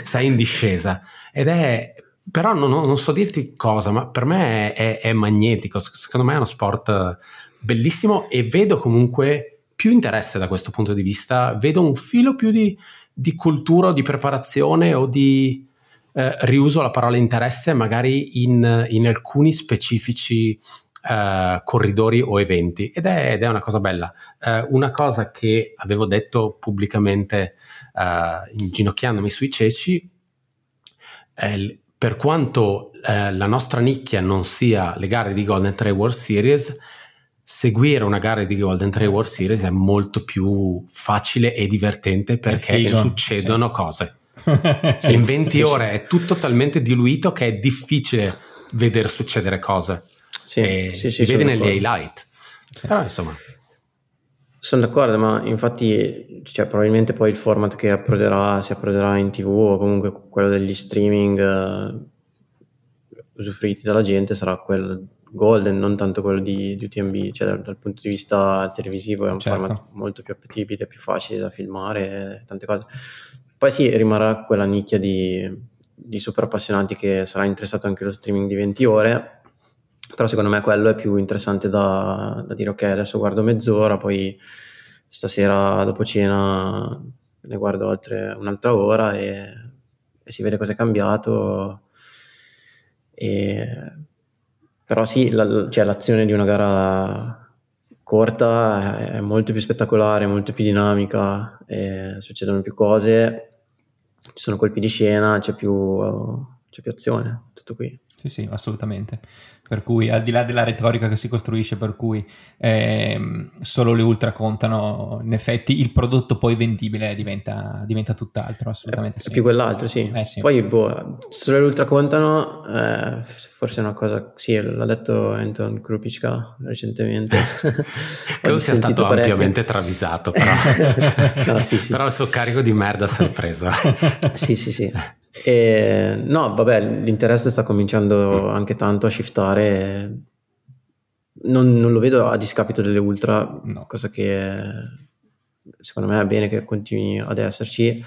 sei in discesa. Ed è, però non, non, so dirti cosa, ma per me è, è, è, magnetico, secondo me è uno sport bellissimo e vedo comunque più interesse da questo punto di vista, vedo un filo più di, di cultura o di preparazione o di eh, riuso la parola interesse magari in, in alcuni specifici eh, corridori o eventi ed è, ed è una cosa bella. Eh, una cosa che avevo detto pubblicamente eh, inginocchiandomi sui ceci, per quanto eh, la nostra nicchia non sia le gare di Golden Trail World Series, seguire una gara di Golden Trail World Series è molto più facile e divertente perché figo, succedono sì. cose. In 20 ore è tutto talmente diluito che è difficile vedere succedere cose. Sì, e sì, sì, vedi negli highlight. Però insomma... Sono d'accordo, ma infatti cioè, probabilmente poi il format che approderà, si approderà in tv o comunque quello degli streaming uh, usufruiti dalla gente sarà quello Golden, non tanto quello di, di UTMB, cioè dal, dal, punto di vista televisivo è un certo. format molto più appetibile, più facile da filmare, tante cose. Poi sì, rimarrà quella nicchia di, di super appassionati che sarà interessato anche allo streaming di 20 ore, però secondo me quello è più interessante da, da dire ok, adesso guardo mezz'ora, poi stasera dopo cena ne guardo altre, un'altra ora e, e si vede cosa è cambiato. E però sì, la, cioè, l'azione di una gara corta è molto più spettacolare, molto più dinamica, succedono più cose, ci sono colpi di scena, c'è più, c'è più azione, tutto qui. Sì, sì, assolutamente per cui al di là della retorica che si costruisce, per cui ehm, solo le ultra contano, in effetti il prodotto poi vendibile diventa, diventa tutt'altro, assolutamente è, sì. È più quell'altro, sì. Eh, sì. Poi boh, solo le ultra contano, eh, forse è una cosa, sì, l'ha detto Anton Krupicka recentemente. Credo sia stato parecchio. ampiamente travisato, però. no, sì, sì. però il suo carico di merda si è preso. sì, sì, sì. E, no, vabbè, l'interesse sta cominciando mm. anche tanto a shiftare. Non, non, lo vedo a discapito delle ultra, no. cosa che secondo me è bene che continui ad esserci,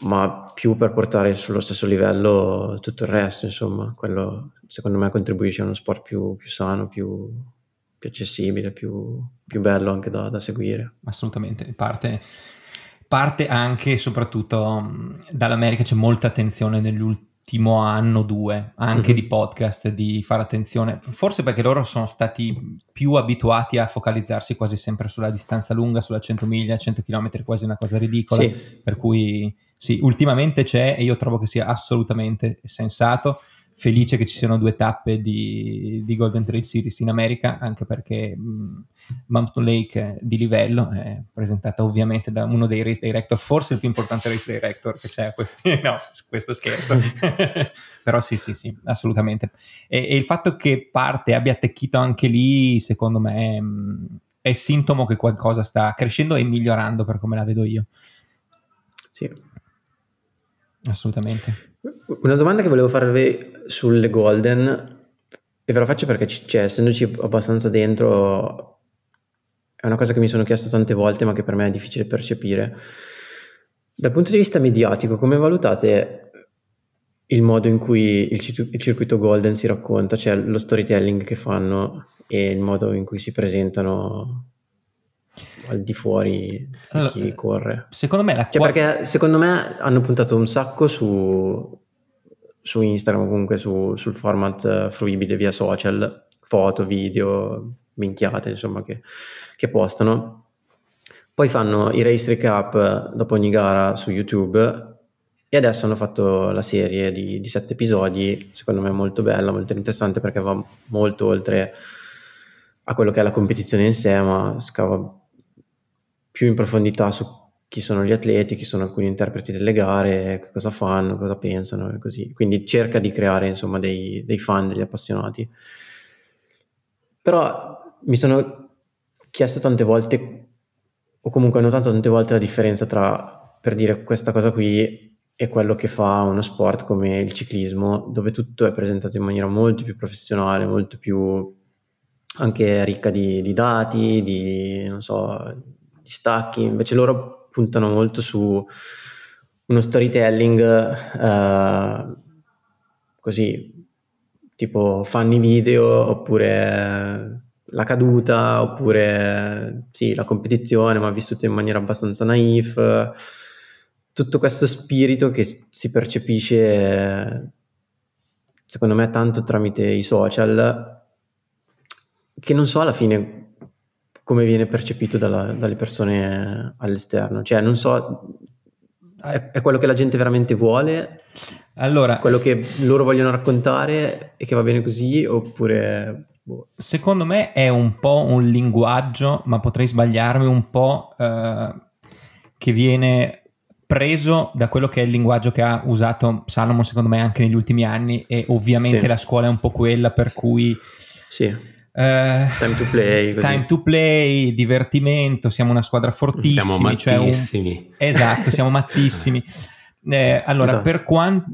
ma più per portare sullo stesso livello tutto il resto, insomma, quello secondo me contribuisce a uno sport più, più sano, più, più accessibile, più, più bello anche da, da seguire. Assolutamente, parte parte anche e soprattutto dall'America c'è molta attenzione nell'ultimo anno o due, anche mm-hmm. di podcast, di fare attenzione, forse perché loro sono stati più abituati a focalizzarsi quasi sempre sulla distanza lunga, sulla 100 miglia, 100 km, quasi una cosa ridicola, sì. per cui sì, ultimamente c'è e io trovo che sia assolutamente sensato felice che ci siano due tappe di, di Golden Trail Series in America, anche perché mh, Mountain Lake di livello è presentata ovviamente da uno dei race director, forse il più importante race director che c'è, questi, no, questo scherzo, però sì, sì, sì, assolutamente. E, e, il fatto che parte abbia attecchito anche lì, secondo me, mh, è sintomo che qualcosa sta crescendo e migliorando per come la vedo io. Sì. Assolutamente. Una domanda che volevo farvi sulle Golden, e ve la faccio perché cioè, essendoci abbastanza dentro, è una cosa che mi sono chiesto tante volte, ma che per me è difficile percepire. Dal punto di vista mediatico, come valutate il modo in cui il, il circuito Golden si racconta, cioè lo storytelling che fanno e il modo in cui si presentano al di fuori allora, di chi corre. Secondo me la cioè, perché secondo me hanno puntato un sacco su, su Instagram, comunque su, sul format fruibile via social, foto, video, minchiate, insomma, che, che postano. Poi fanno i race recap dopo ogni gara su YouTube e adesso hanno fatto la serie di, di sette episodi, secondo me molto bella, molto interessante perché va molto oltre a quello che è la competizione in sé, ma scava più in profondità su chi sono gli atleti, chi sono alcuni interpreti delle gare, cosa fanno, cosa pensano e così. Quindi cerca di creare insomma dei, dei fan, degli appassionati. Però mi sono chiesto tante volte, o comunque ho notato tante volte la differenza tra, per dire, questa cosa qui e quello che fa uno sport come il ciclismo, dove tutto è presentato in maniera molto più professionale, molto più anche ricca di, di dati, di, non so, stacchi. Invece loro puntano molto su uno storytelling eh, così, tipo fanno i video oppure la caduta oppure sì, la competizione, ma vissuta in maniera abbastanza naif. Tutto questo spirito che si percepisce, secondo me, tanto tramite i social, che non so alla fine come viene percepito dalla, dalle persone all'esterno. Cioè, non so, è, è, quello che la gente veramente vuole? Allora, quello che loro vogliono raccontare e che va bene così, oppure Boh. Secondo me è un po' un linguaggio, ma potrei sbagliarmi un po' eh, che viene preso da quello che è il linguaggio che ha usato Salomon secondo me anche negli ultimi anni e ovviamente sì. la scuola è un po' quella per cui sì. Eh, time to play così. time to play divertimento siamo una squadra fortissima siamo mattissimi cioè un... esatto siamo mattissimi eh, allora esatto. per quanto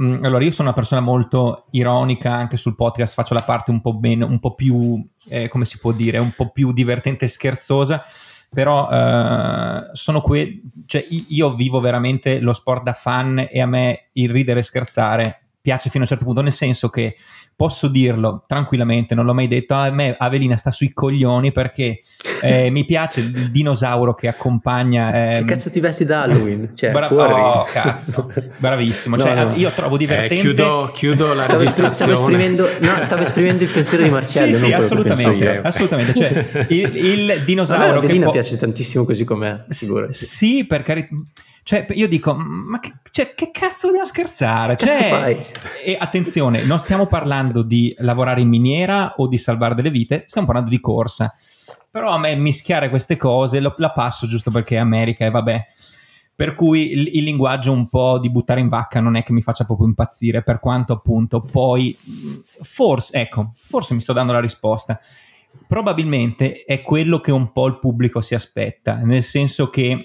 Mm, allora, io sono una persona molto ironica, anche sul podcast faccio la parte un po' meno, un po' più, eh, come si può dire, un po' più divertente e scherzosa, però eh, sono que- cioè, io vivo veramente lo sport da fan e a me il ridere e scherzare piace fino a un certo punto, nel senso che posso dirlo tranquillamente, non l'ho mai detto, a me Avelina sta sui coglioni perché eh, mi piace il dinosauro che accompagna... Eh, che cazzo ti vesti da Halloween? Cioè, Bra- oh, cazzo, bravissimo. No, cioè, no. Io trovo eh, divertente... Eh, chiudo, chiudo, la stavo, registrazione. Stavo esprimendo, no, stavo esprimendo il pensiero di Marcello. sì, sì, assolutamente. assolutamente. Cioè, il, il dinosauro... A Avelina po- piace tantissimo così com'è, figurati. Sì, per carità cioè, io dico, ma che, cioè, che cazzo dobbiamo scherzare? Che cioè? E attenzione, non stiamo parlando di lavorare in miniera o di salvare delle vite, stiamo parlando di corsa. Però a me mischiare queste cose lo, la passo giusto perché è America e vabbè. Per cui il, il, linguaggio un po' di buttare in vacca non è che mi faccia proprio impazzire, per quanto appunto poi, forse, ecco, forse mi sto dando la risposta. Probabilmente è quello che un po' il pubblico si aspetta, nel senso che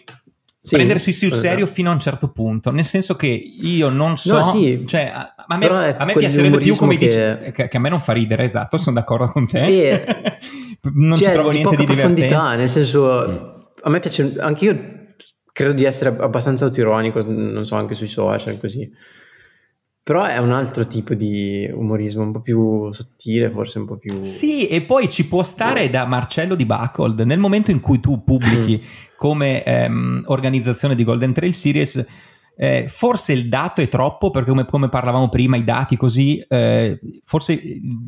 sì, prendersi sul serio fino a un certo punto, nel senso che io non so, no, sì, cioè, a, a me, a me piacerebbe più come che... dici, che, che, a me non fa ridere, esatto, sono d'accordo con te. E, non cioè, ci trovo niente di divertente. Nel senso, a me piace, anche io credo di essere abbastanza autironico, non so, anche sui social così. Però è un altro tipo di umorismo, un po' più sottile, forse un po' più... Sì, e poi ci può stare da Marcello di Buckold, nel momento in cui tu pubblichi come ehm, organizzazione di Golden Trail Series eh, forse il dato è troppo perché come, come parlavamo prima i dati così eh, forse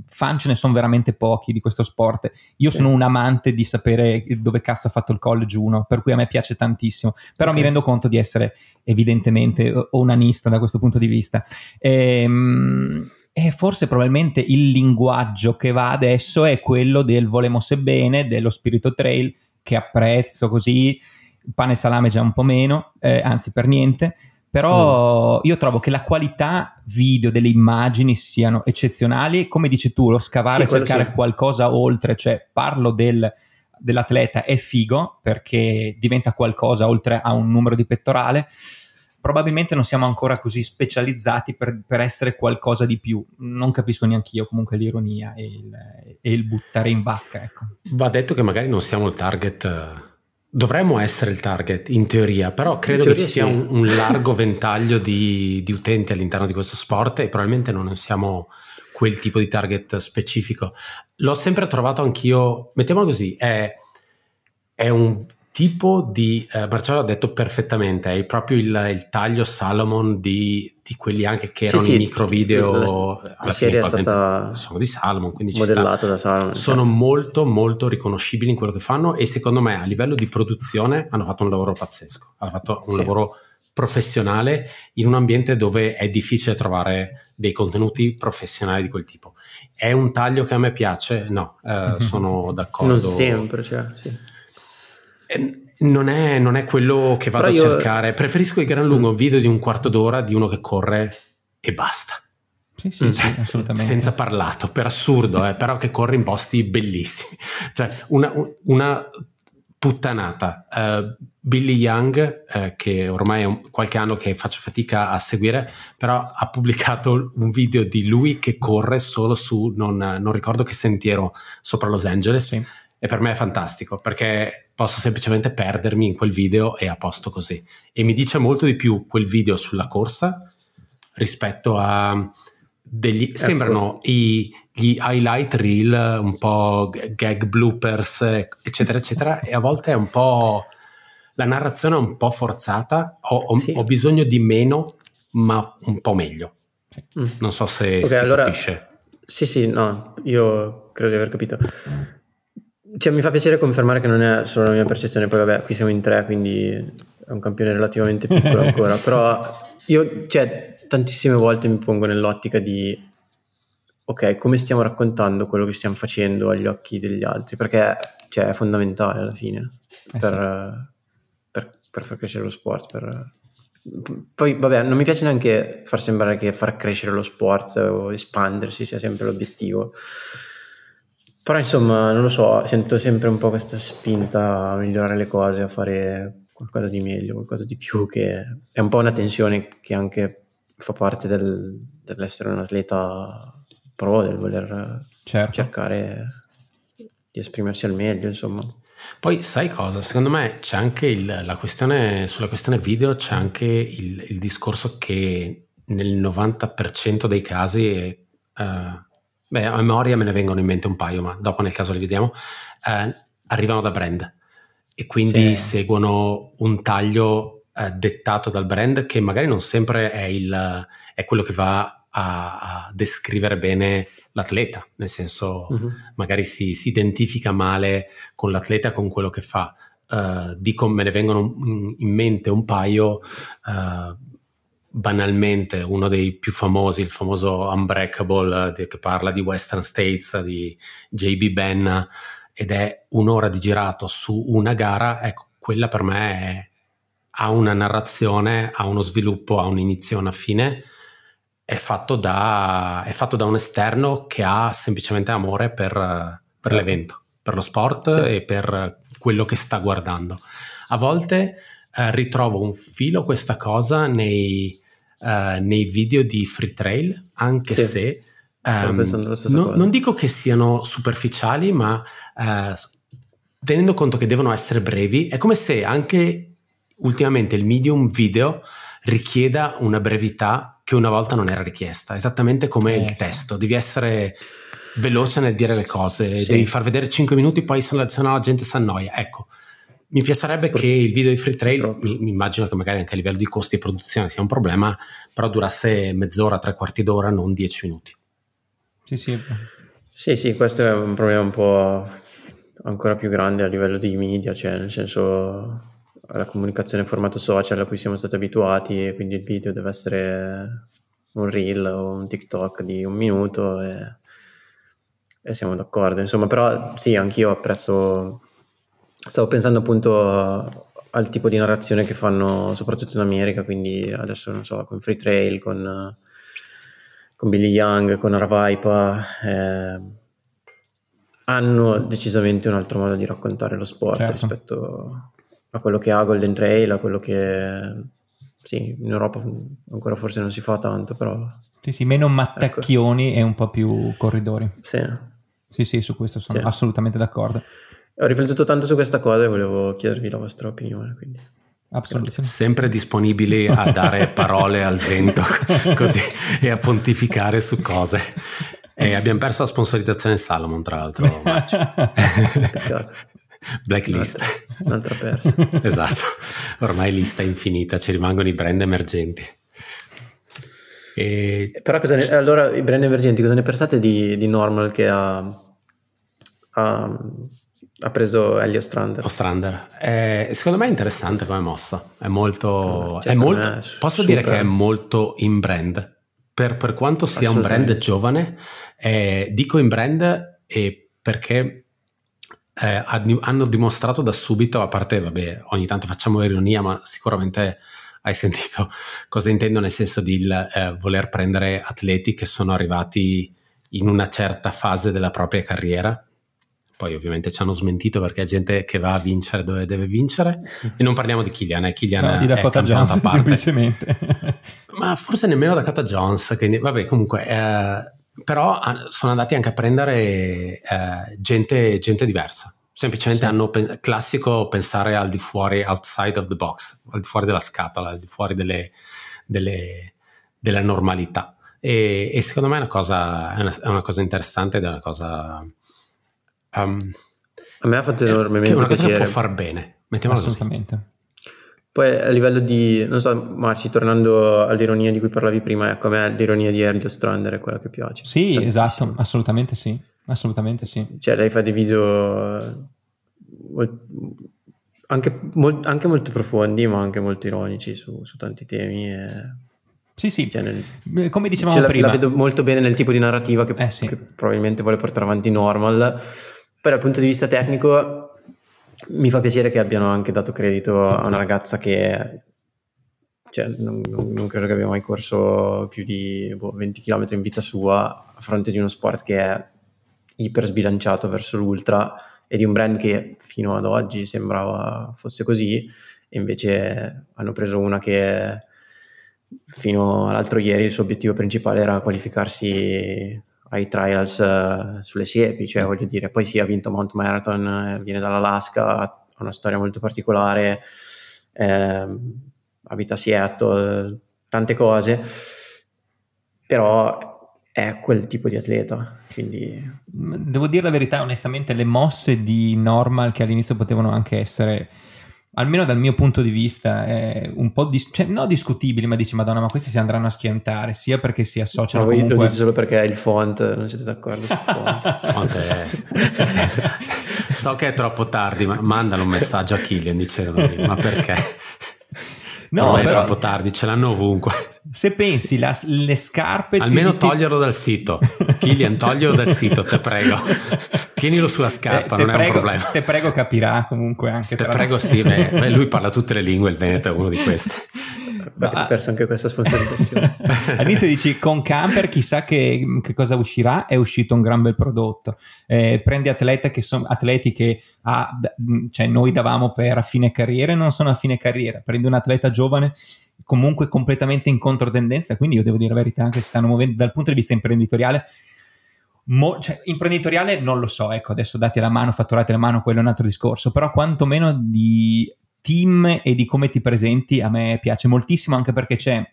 fan ce ne sono veramente pochi di questo sport. Io sì. sono un amante di sapere dove cazzo ha fatto il college 1 per cui a me piace tantissimo. Però okay. mi rendo conto di essere evidentemente onanista da questo punto di vista. Ehm, e forse probabilmente il linguaggio che va adesso è quello del volemo sebbene dello spirito trail che apprezzo così. Pane e salame già un po' meno eh, anzi per niente però mm. io trovo che la qualità video delle immagini siano eccezionali, come dici tu, lo scavare e cercare sì. qualcosa oltre, cioè parlo del, dell'atleta è figo perché diventa qualcosa oltre a un numero di pettorale, probabilmente non siamo ancora così specializzati per, per essere qualcosa di più. Non capisco neanche io comunque l'ironia e il, e il, buttare in vacca. Ecco. Va detto che magari non siamo il target Dovremmo essere il target in teoria, però credo teoria che ci sia sì. un, un, largo ventaglio di, di, utenti all'interno di questo sport e probabilmente non siamo quel tipo di target specifico. L'ho sempre trovato anch'io, mettiamolo così, è, è un tipo di, eh, Marcello ha detto perfettamente, è proprio il, il taglio Salomon di, di, quelli anche che erano sì, i micro video, la, la serie è stata sono di Salomon, quindi modellata da Salomon. Sono certo. molto molto riconoscibili in quello che fanno e secondo me a livello di produzione hanno fatto un lavoro pazzesco, hanno fatto un sì. lavoro professionale in un ambiente dove è difficile trovare dei contenuti professionali di quel tipo. È un taglio che a me piace? No, eh, sono d'accordo. Non sempre, cioè, sì. Non è, non è, quello che vado io... a cercare. Preferisco il gran lungo video di un quarto d'ora di uno che corre e basta. Sì, sì, sì, assolutamente. Senza parlato, per assurdo, eh, però che corre in posti bellissimi. Cioè, una, una puttanata. Uh, Billy Young, eh, che ormai è un, qualche anno che faccio fatica a seguire, però ha pubblicato un video di lui che corre solo su, non, non ricordo che sentiero, sopra Los Angeles. Sì. E per me è fantastico perché posso semplicemente perdermi in quel video e a posto così. E mi dice molto di più quel video sulla corsa rispetto a degli, ecco. sembrano i, gli highlight reel, un po' gag bloopers, eccetera, eccetera, e a volte è un po' la narrazione è un po' forzata, ho, ho, sì. ho bisogno di meno, ma un po' meglio. Mm. Non so se okay, si allora, capisce. Sì, sì, no, io credo di aver capito. Cioè, mi fa piacere confermare che non è solo la mia percezione, poi vabbè, qui siamo in tre, quindi è un campione relativamente piccolo ancora, però io, cioè, tantissime volte mi pongo nell'ottica di ok, come stiamo raccontando quello che stiamo facendo agli occhi degli altri, perché cioè, è fondamentale alla fine eh per, sì. per, per, far crescere lo sport. Per... Poi, vabbè, non mi piace neanche far sembrare che far crescere lo sport o espandersi sia sempre l'obiettivo. Però insomma, non lo so, sento sempre un po' questa spinta a migliorare le cose, a fare qualcosa di meglio, qualcosa di più, che è un po' una tensione che anche fa parte del, dell'essere un atleta pro, del voler certo. cercare di esprimersi al meglio, insomma. Poi sai cosa? Secondo me c'è anche il, la questione, sulla questione video c'è anche il, il discorso che nel 90% dei casi, eh, beh, a memoria me ne vengono in mente un paio, ma dopo nel caso li vediamo, eh, arrivano da brand e quindi sì. seguono un taglio eh, dettato dal brand che magari non sempre è, il, è quello che va a, a, descrivere bene l'atleta, nel senso uh-huh. magari si, si, identifica male con l'atleta, con quello che fa. Uh, dico, me ne vengono in, in mente un paio, uh, banalmente uno dei più famosi, il famoso Unbreakable di, che parla di Western States, di JB Ben, ed è un'ora di girato su una gara, ecco, quella per me è ha una narrazione, ha uno sviluppo, ha un inizio e una fine, è fatto da, è fatto da un esterno che ha semplicemente amore per, per certo. l'evento, per lo sport sì. e per quello che sta guardando. A volte eh, ritrovo un filo questa cosa nei, eh, nei video di Free Trail, anche sì. se um, non, non, dico che siano superficiali, ma eh, tenendo conto che devono essere brevi, è come se anche ultimamente il medium video richieda una brevità che una volta non era richiesta, esattamente come eh, il sì. testo, devi essere veloce nel dire le cose, sì. devi far vedere 5 minuti, poi se no la gente si annoia. Ecco, mi piacerebbe che il video di Free Trail, mi, mi, immagino che magari anche a livello di costi e produzione sia un problema, però durasse mezz'ora, tre quarti d'ora, non 10 minuti. Sì, sì. Sì, sì, questo è un problema un po' ancora più grande a livello di media, cioè nel senso alla comunicazione in formato social a cui siamo stati abituati e quindi il video deve essere un reel o un TikTok di un minuto e, e siamo d'accordo. Insomma, però sì, anch'io apprezzo, stavo pensando appunto al tipo di narrazione che fanno soprattutto in America, quindi adesso non so, con Free Trail, con, con Billy Young, con Ravaipa. Eh, hanno decisamente un altro modo di raccontare lo sport certo. rispetto a quello che ha Golden Trail, a quello che sì, in Europa ancora forse non si fa tanto, però... Sì, sì, meno mattacchioni ecco. e un po' più corridori. Sì. Sì, sì, su questo sono sì. assolutamente d'accordo. Ho riflettuto tanto su questa cosa e volevo chiedervi la vostra opinione, quindi... Assolutamente. Sempre disponibili a dare parole al vento così e a pontificare su cose. E abbiamo perso la sponsorizzazione Salomon, tra l'altro. Peccato. Blacklist. Un'altra, un'altra persa. esatto, ormai lista infinita, ci rimangono i brand emergenti. E... Però cosa ne... allora i brand emergenti cosa ne pensate di, di Normal che ha, ha, ha preso Elio Strander? Ostrander. Eh, secondo me è interessante come mossa, è molto... Cioè, è molto è posso super... dire che è molto in brand. Per, per quanto sia un brand giovane, eh, dico in brand e perché eh, hanno dimostrato da subito, a parte, vabbè, ogni tanto facciamo ironia, ma sicuramente hai sentito cosa intendo nel senso di eh, voler prendere atleti che sono arrivati in una certa fase della propria carriera. Poi ovviamente ci hanno smentito perché è gente che va a vincere dove deve vincere e non parliamo di Killian, eh. Killian no, di Dakota Jones semplicemente. Ma forse nemmeno Dakota Jones, quindi vabbè comunque... Eh, però sono andati anche a prendere eh, gente, gente diversa semplicemente sì. hanno pe- classico pensare al di fuori, outside of the box, al di fuori della scatola, al di fuori delle, delle, della normalità. E, e, secondo me è una, cosa, è, una, è una cosa interessante ed è una cosa... Um, a me ha fatto enormemente è una cosa piacere. che può far bene, mettiamola Assolutamente. Così. Poi a livello di, non so, Marci, tornando all'ironia di cui parlavi prima, ecco, a me l'ironia di Ergio Strander è quella che piace. Sì, tantissimo. esatto, assolutamente sì. Assolutamente sì. Cioè, lei fa dei video eh, anche, anche molto profondi, ma anche molto ironici su, su tanti temi. E... Sì, sì, cioè nel, come dicevamo la, prima. La vedo molto bene nel tipo di narrativa che, eh sì. che, probabilmente vuole portare avanti Normal. Poi dal punto di vista tecnico mi fa piacere che abbiano anche dato credito a una ragazza che cioè, non, non, non, credo che abbia mai corso più di boh, 20 km in vita sua a fronte di uno sport che è iper sbilanciato verso l'ultra e di un brand che fino ad oggi sembrava fosse così e invece hanno preso una che fino all'altro ieri il suo obiettivo principale era qualificarsi ai trials uh, sulle siepi, cioè voglio dire, poi sì ha vinto Mount Marathon, eh, viene dall'Alaska, ha una storia molto particolare, eh, abita a Seattle, tante cose, però è quel tipo di atleta. Quindi... Devo dire la verità, onestamente, le mosse di Normal che all'inizio potevano anche essere, almeno dal mio punto di vista, eh, un po' dis- cioè, no discutibili, ma dici, Madonna, ma questi si andranno a schiantare, sia perché si associano. Ma voi comunque... lo dite solo perché è il font, non siete d'accordo sul font. font è... so che è troppo tardi, ma mandano un messaggio a Killian dicendo, ma perché? No, è però, troppo tardi, ce l'hanno ovunque. Se pensi, la, le scarpe... Almeno ti, toglierlo dal sito. Killian, toglielo dal sito, te prego. Tienilo sulla scarpa, eh, non prego, è un problema. Te prego capirà comunque anche. Te prego sì, beh, lui parla tutte le lingue, il Veneto è uno di questi. Beh, hai perso anche questa sponsorizzazione. All'inizio dici con Camper chissà che, che, cosa uscirà, è uscito un gran bel prodotto. Eh, prendi atleti che sono atleti che ah, cioè noi davamo per a fine carriera e non sono a fine carriera. Prendi un atleta giovane comunque completamente in controtendenza, quindi io devo dire la verità anche si stanno muovendo dal punto di vista imprenditoriale. Mo, cioè, imprenditoriale non lo so, ecco, adesso date la mano, fatturate la mano, quello è un altro discorso, però quantomeno di team e di come ti presenti a me piace moltissimo anche perché c'è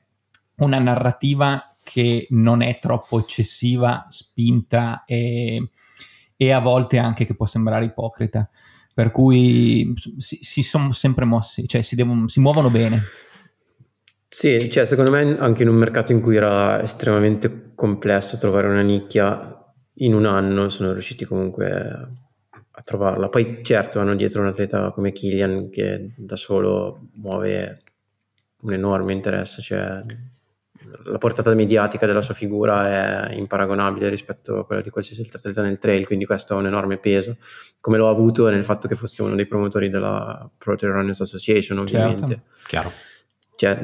una narrativa che non è troppo eccessiva, spinta e, e a volte anche che può sembrare ipocrita. Per cui si, si sono sempre mossi, cioè si, devono, si muovono bene. Sì, cioè secondo me anche in un mercato in cui era estremamente complesso trovare una nicchia, in un anno sono riusciti comunque a trovarla. Poi certo hanno dietro un atleta come Killian che da solo muove un enorme interesse, cioè la portata mediatica della sua figura è imparagonabile rispetto a quella di qualsiasi altro atleta nel trail, quindi questo ha un enorme peso, come l'ho avuto nel fatto che fosse uno dei promotori della Pro Trail Runners Association, ovviamente. Certo. Chiaro. Cioè,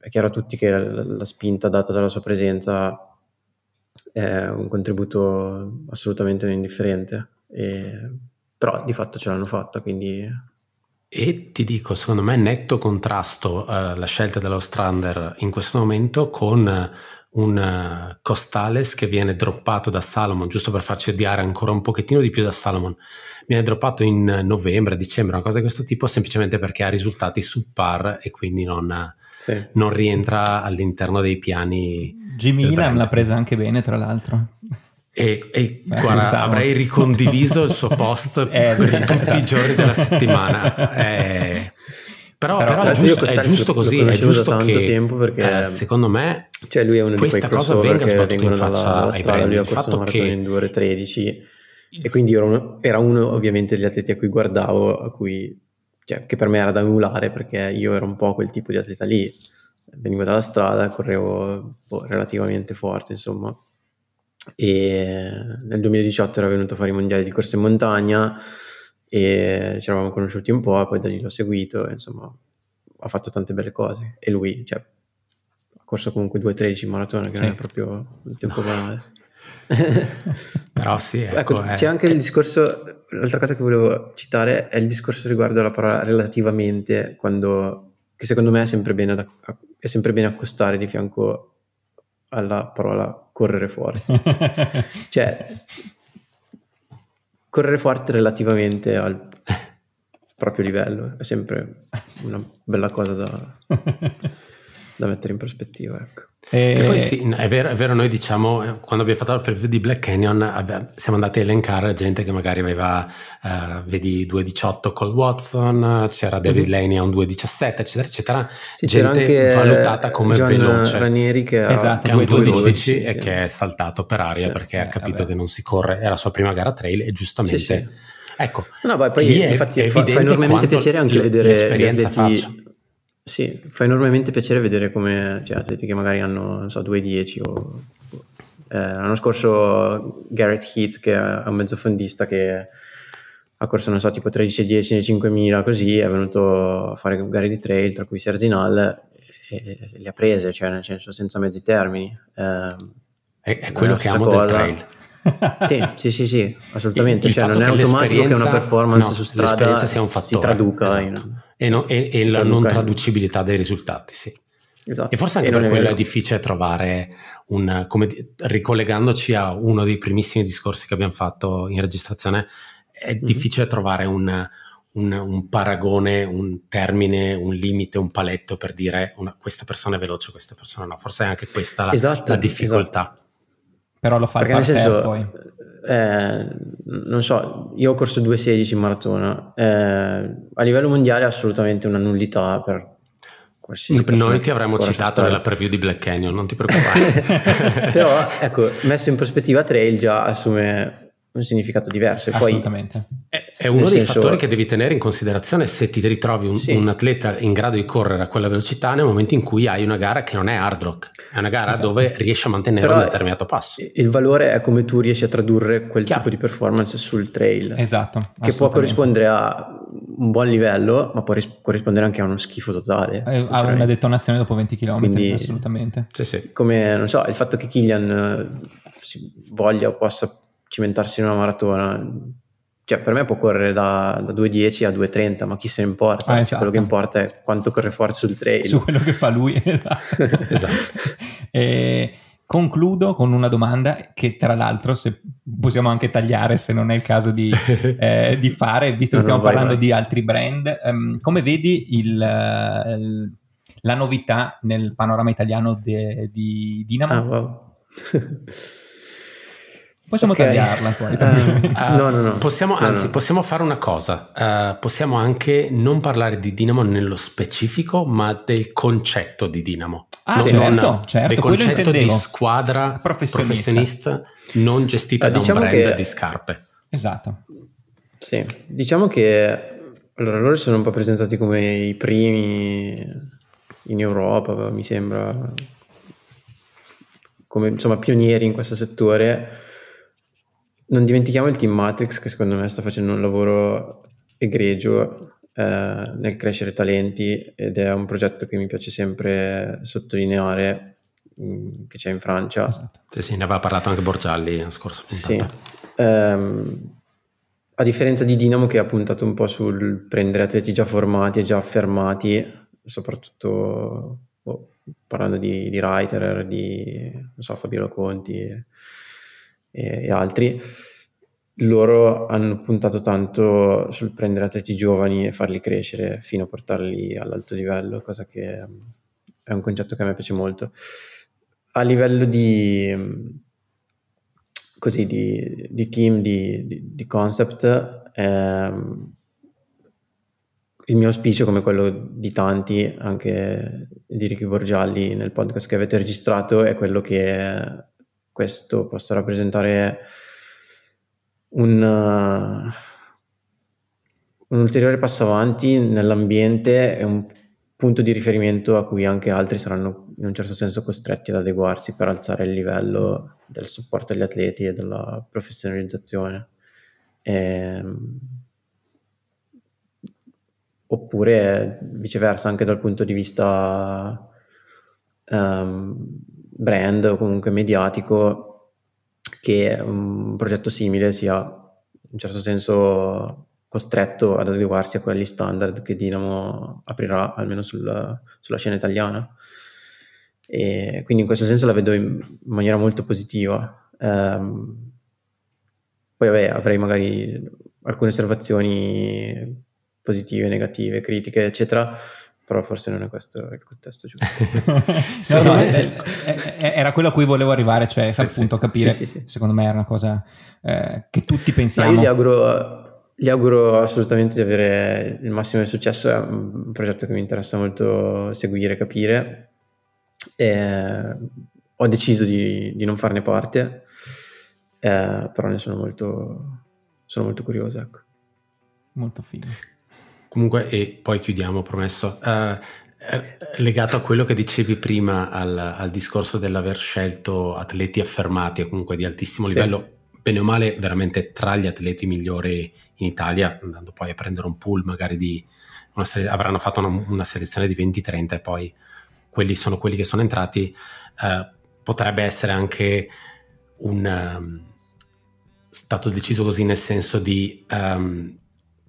è chiaro a tutti che la, la spinta data dalla sua presenza è un contributo assolutamente non indifferente. E, però di fatto ce l'hanno fatta, quindi... E ti dico, secondo me netto contrasto uh, la scelta dello Strander in questo momento con un uh, Costales che viene droppato da Salomon, giusto per farci odiare ancora un pochettino di più da Salomon, viene droppato in novembre, dicembre, una cosa di questo tipo, semplicemente perché ha risultati subpar e quindi non, sì. non rientra all'interno dei piani. Jimmy Inam l'ha presa anche bene, tra l'altro. E, e Beh, guarda, avrei ricondiviso il suo post eh, per tutti esatto. i giorni della settimana. Eh, però, però, però è giusto, è giusto così, è giusto che tempo perché, eh, secondo me cioè lui è uno questa cosa venga sbattuta in faccia ai strada, brand. Lui ha corso che in 2 ore 13 e quindi era uno, era uno, ovviamente degli atleti a cui guardavo, a cui, cioè, che per me era da emulare perché io ero un po' quel tipo di atleta lì. Venivo dalla strada, correvo boh, relativamente forte, insomma e nel 2018 era venuto a fare i mondiali di corsa in montagna e ci eravamo conosciuti un po', poi da lì l'ho seguito, e, insomma ha fatto tante belle cose. E lui cioè, ha corso comunque 2.13 in maratona che sì. non è proprio un tempo banale. Però sì ecco, ecco c'è anche il discorso l'altra cosa che volevo citare è il discorso riguardo alla parola relativamente quando che secondo me è sempre bene, da, è sempre bene accostare di fianco alla parola correre forte. Cioè correre forte relativamente al proprio livello è sempre una bella cosa da, da mettere in prospettiva. Ecco. E... Che poi sì, è vero, è vero, noi diciamo, eh, quando abbiamo fatto il preview di Black Canyon, abbiamo, siamo andati a elencare gente che magari aveva, uh, vedi, 2.18 col Watson, c'era David mm-hmm. Laney a un 2.17, eccetera, eccetera. Sì, gente valutata come John veloce. Ranieri che ha, esatto, che ha un 2.12 sì. e che è saltato per aria sì, perché eh, ha capito vabbè. che non si corre, è la sua prima gara trail e giustamente... Sì, Ecco, no, beh, poi infatti fa, fa enormemente piacere anche vedere l'esperienza atleti, faccia. Sì, fa enormemente piacere vedere come cioè, atleti che magari hanno, non so, 2-10 o... Eh, l'anno scorso Garrett Heath, che è un mezzofondista che ha corso, non so, tipo 13-10 nei 5000, così, è venuto a fare gare di trail, tra cui Serzinal, e, e le ha prese, cioè nel senso senza mezzi termini. Eh, è, è quello che amo cosa. del trail sì, sì, sì, sì, assolutamente. Il, cioè, non è automatico che una performance no, su strada si traduca esatto. in, e, no, e, e la non traducibilità dei risultati, sì. Esatto. E forse anche e per quello è, è, difficile trovare un, come ricollegandoci a uno dei primissimi discorsi che abbiamo fatto in registrazione, è mm-hmm. difficile trovare un, un, un, paragone, un termine, un limite, un paletto per dire una, questa persona è veloce, questa persona no. Forse è anche questa la, esatto, la difficoltà. Esatto. Però lo fa Perché nel senso, poi. Eh, non so, io ho corso 2.16 in maratona, eh, a livello mondiale è assolutamente una nullità per qualsiasi Noi ti avremmo citato nella preview di Black Canyon, non ti preoccupare. Però ecco, messo in prospettiva trail già assume un significato diverso. E Assolutamente. Poi, è, uno dei senso... fattori che devi tenere in considerazione se ti ritrovi un, sì. un, atleta in grado di correre a quella velocità nel momento in cui hai una gara che non è hard rock, è una gara esatto. dove riesci a mantenere Però un determinato passo. Il valore è come tu riesci a tradurre quel Chiaro. tipo di performance sul trail. Esatto. Che può corrispondere a un buon livello, ma può ris- corrispondere anche a uno schifo totale. Eh, a una detonazione dopo 20 km, Quindi, assolutamente. Sì, sì. Come, non so, il fatto che Killian eh, voglia o possa cimentarsi in una maratona. Cioè, per me può correre da, da 2.10 a 2.30, ma chi se ne importa? Ah, esatto. Quello che importa è quanto corre forte sul trail. Su quello che fa lui, esatto. esatto. Concludo con una domanda che, tra l'altro, se possiamo anche tagliare se non è il caso di, eh, di fare, visto che no, stiamo parlando vai. di altri brand. Um, come vedi il, il, la novità nel panorama italiano de, di Dinamo? Ah, wow. Possiamo okay. tagliarla poi. Uh, no, no, no. Possiamo, anzi, no. possiamo fare una cosa. Uh, possiamo anche non parlare di Dinamo nello specifico, ma del concetto di Dinamo. Ah, non, certo, certo. Del concetto di squadra professionista. professionista non gestita uh, da diciamo un brand che... di scarpe. Esatto. Sì, diciamo che allora loro sono un po' presentati come i primi in Europa, mi sembra, come insomma pionieri in questo settore non dimentichiamo il Team Matrix che secondo me sta facendo un lavoro egregio eh, nel crescere talenti ed è un progetto che mi piace sempre sottolineare mh, mm, che c'è in Francia. Esatto. Sì, sì, ne aveva parlato anche Borgialli la scorsa puntata. Sì. Um, a differenza di Dinamo che ha puntato un po' sul prendere atleti già formati e già affermati, soprattutto oh, parlando di, di Reiter, di non so, Fabio Conti e, e altri, loro hanno puntato tanto sul prendere atleti giovani e farli crescere fino a portarli all'alto livello, cosa che mm, è un concetto che a me piace molto. A livello di, mm, così, di, di team, di, di, di concept, ehm, il mio auspicio, come quello di tanti, anche di Ricky Borgialli nel podcast che avete registrato, è quello che questo possa rappresentare un, uh, un ulteriore passo avanti nell'ambiente e un punto di riferimento a cui anche altri saranno in un certo senso costretti ad adeguarsi per alzare il livello del supporto agli atleti e della professionalizzazione. E, ehm, oppure viceversa anche dal punto di vista um, brand o comunque mediatico che un progetto simile sia in un certo senso costretto ad adeguarsi a quelli standard che Dinamo aprirà almeno sul, sulla scena italiana. E quindi in questo senso la vedo in maniera molto positiva. Um, poi vabbè avrei magari alcune osservazioni positive, negative, critiche, eccetera, però forse non è questo il contesto giusto. no, no, era quello a cui volevo arrivare, cioè sì, appunto sì. capire, sì, secondo me era una cosa eh, che tutti pensiamo. No, io gli auguro, gli auguro, assolutamente di avere il massimo di successo, è un progetto che mi interessa molto seguire, capire. E ho deciso di, di non farne parte, eh, però ne sono molto, sono molto curioso. Ecco. Molto figo. Comunque, e poi chiudiamo, promesso. Uh, legato a quello che dicevi prima al, al, discorso dell'aver scelto atleti affermati e comunque di altissimo sì. livello, bene o male, veramente tra gli atleti migliori in Italia, andando poi a prendere un pool magari di una sele- avranno fatto una, una, selezione di 20-30 e poi quelli sono quelli che sono entrati, uh, potrebbe essere anche un um, stato deciso così nel senso di um,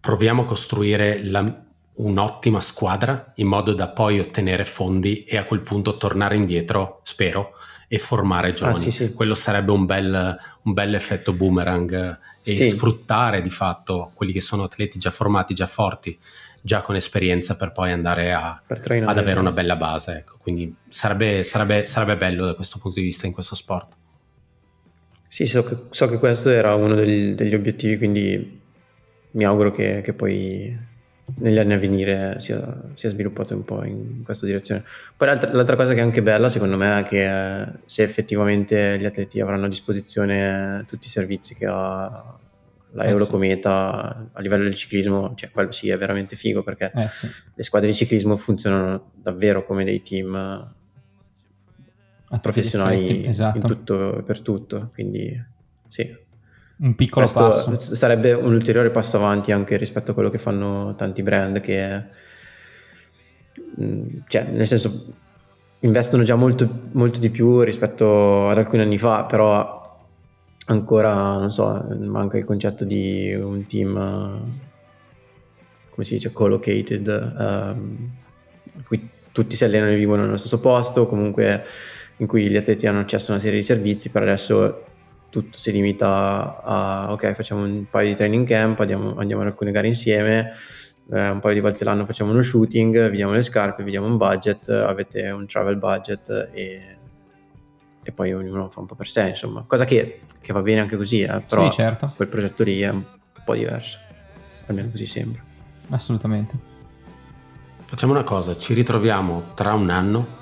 proviamo a costruire la, un'ottima squadra in modo da poi ottenere fondi e a quel punto tornare indietro, spero, e formare ah, giovani. Ah, sì, sì. Quello sarebbe un bel, un bel, effetto boomerang e sì. sfruttare di fatto quelli che sono atleti già formati, già forti, già con esperienza per poi andare a, ad avere una bella base. Ecco. Quindi sarebbe, sarebbe, sarebbe bello da questo punto di vista in questo sport. Sì, so che, so che questo era uno degli, degli obiettivi, quindi mi auguro che, che, poi negli anni a venire sia, sia, sviluppato un po' in questa direzione. Poi l'altra, l'altra, cosa che è anche bella secondo me è che eh, se effettivamente gli atleti avranno a disposizione tutti i servizi che ha la eh, Eurocometa a livello del ciclismo, cioè quello sì è veramente figo perché eh, sì. le squadre di ciclismo funzionano davvero come dei team professionali esatto. in tutto per tutto, quindi sì un piccolo Questo passo. Sarebbe un ulteriore passo avanti anche rispetto a quello che fanno tanti brand che, mm, cioè, nel senso, investono già molto, molto di più rispetto ad alcuni anni fa, però ancora, non so, manca il concetto di un team, come si dice, collocated, um, in cui tutti si allenano e vivono nello stesso posto, comunque in cui gli atleti hanno accesso a una serie di servizi, per adesso tutto si limita a ok facciamo un paio di training camp andiamo, andiamo ad alcune gare insieme eh, un paio di volte l'anno facciamo uno shooting vediamo le scarpe vediamo un budget avete un travel budget e, e poi ognuno fa un po' per sé insomma. Cosa che, che va bene anche così eh, però sì, certo. quel progetto lì è un po' diverso. Almeno così sembra. Assolutamente. Facciamo una cosa ci ritroviamo tra un anno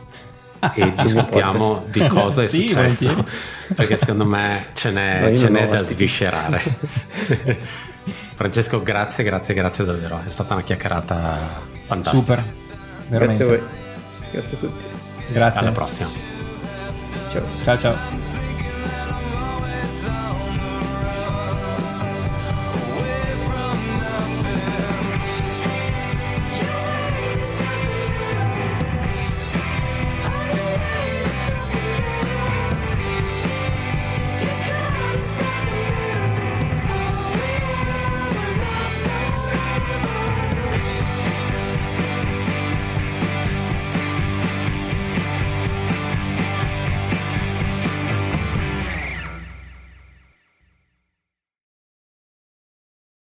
e discutiamo di cosa è sì, successo perché secondo me ce n'è, ce n'è da sviscerare. Francesco grazie grazie grazie davvero. È stata una chiacchierata fantastica. Super veramente. grazie a voi. Grazie a tutti. Grazie. Alla prossima. Ciao. Ciao ciao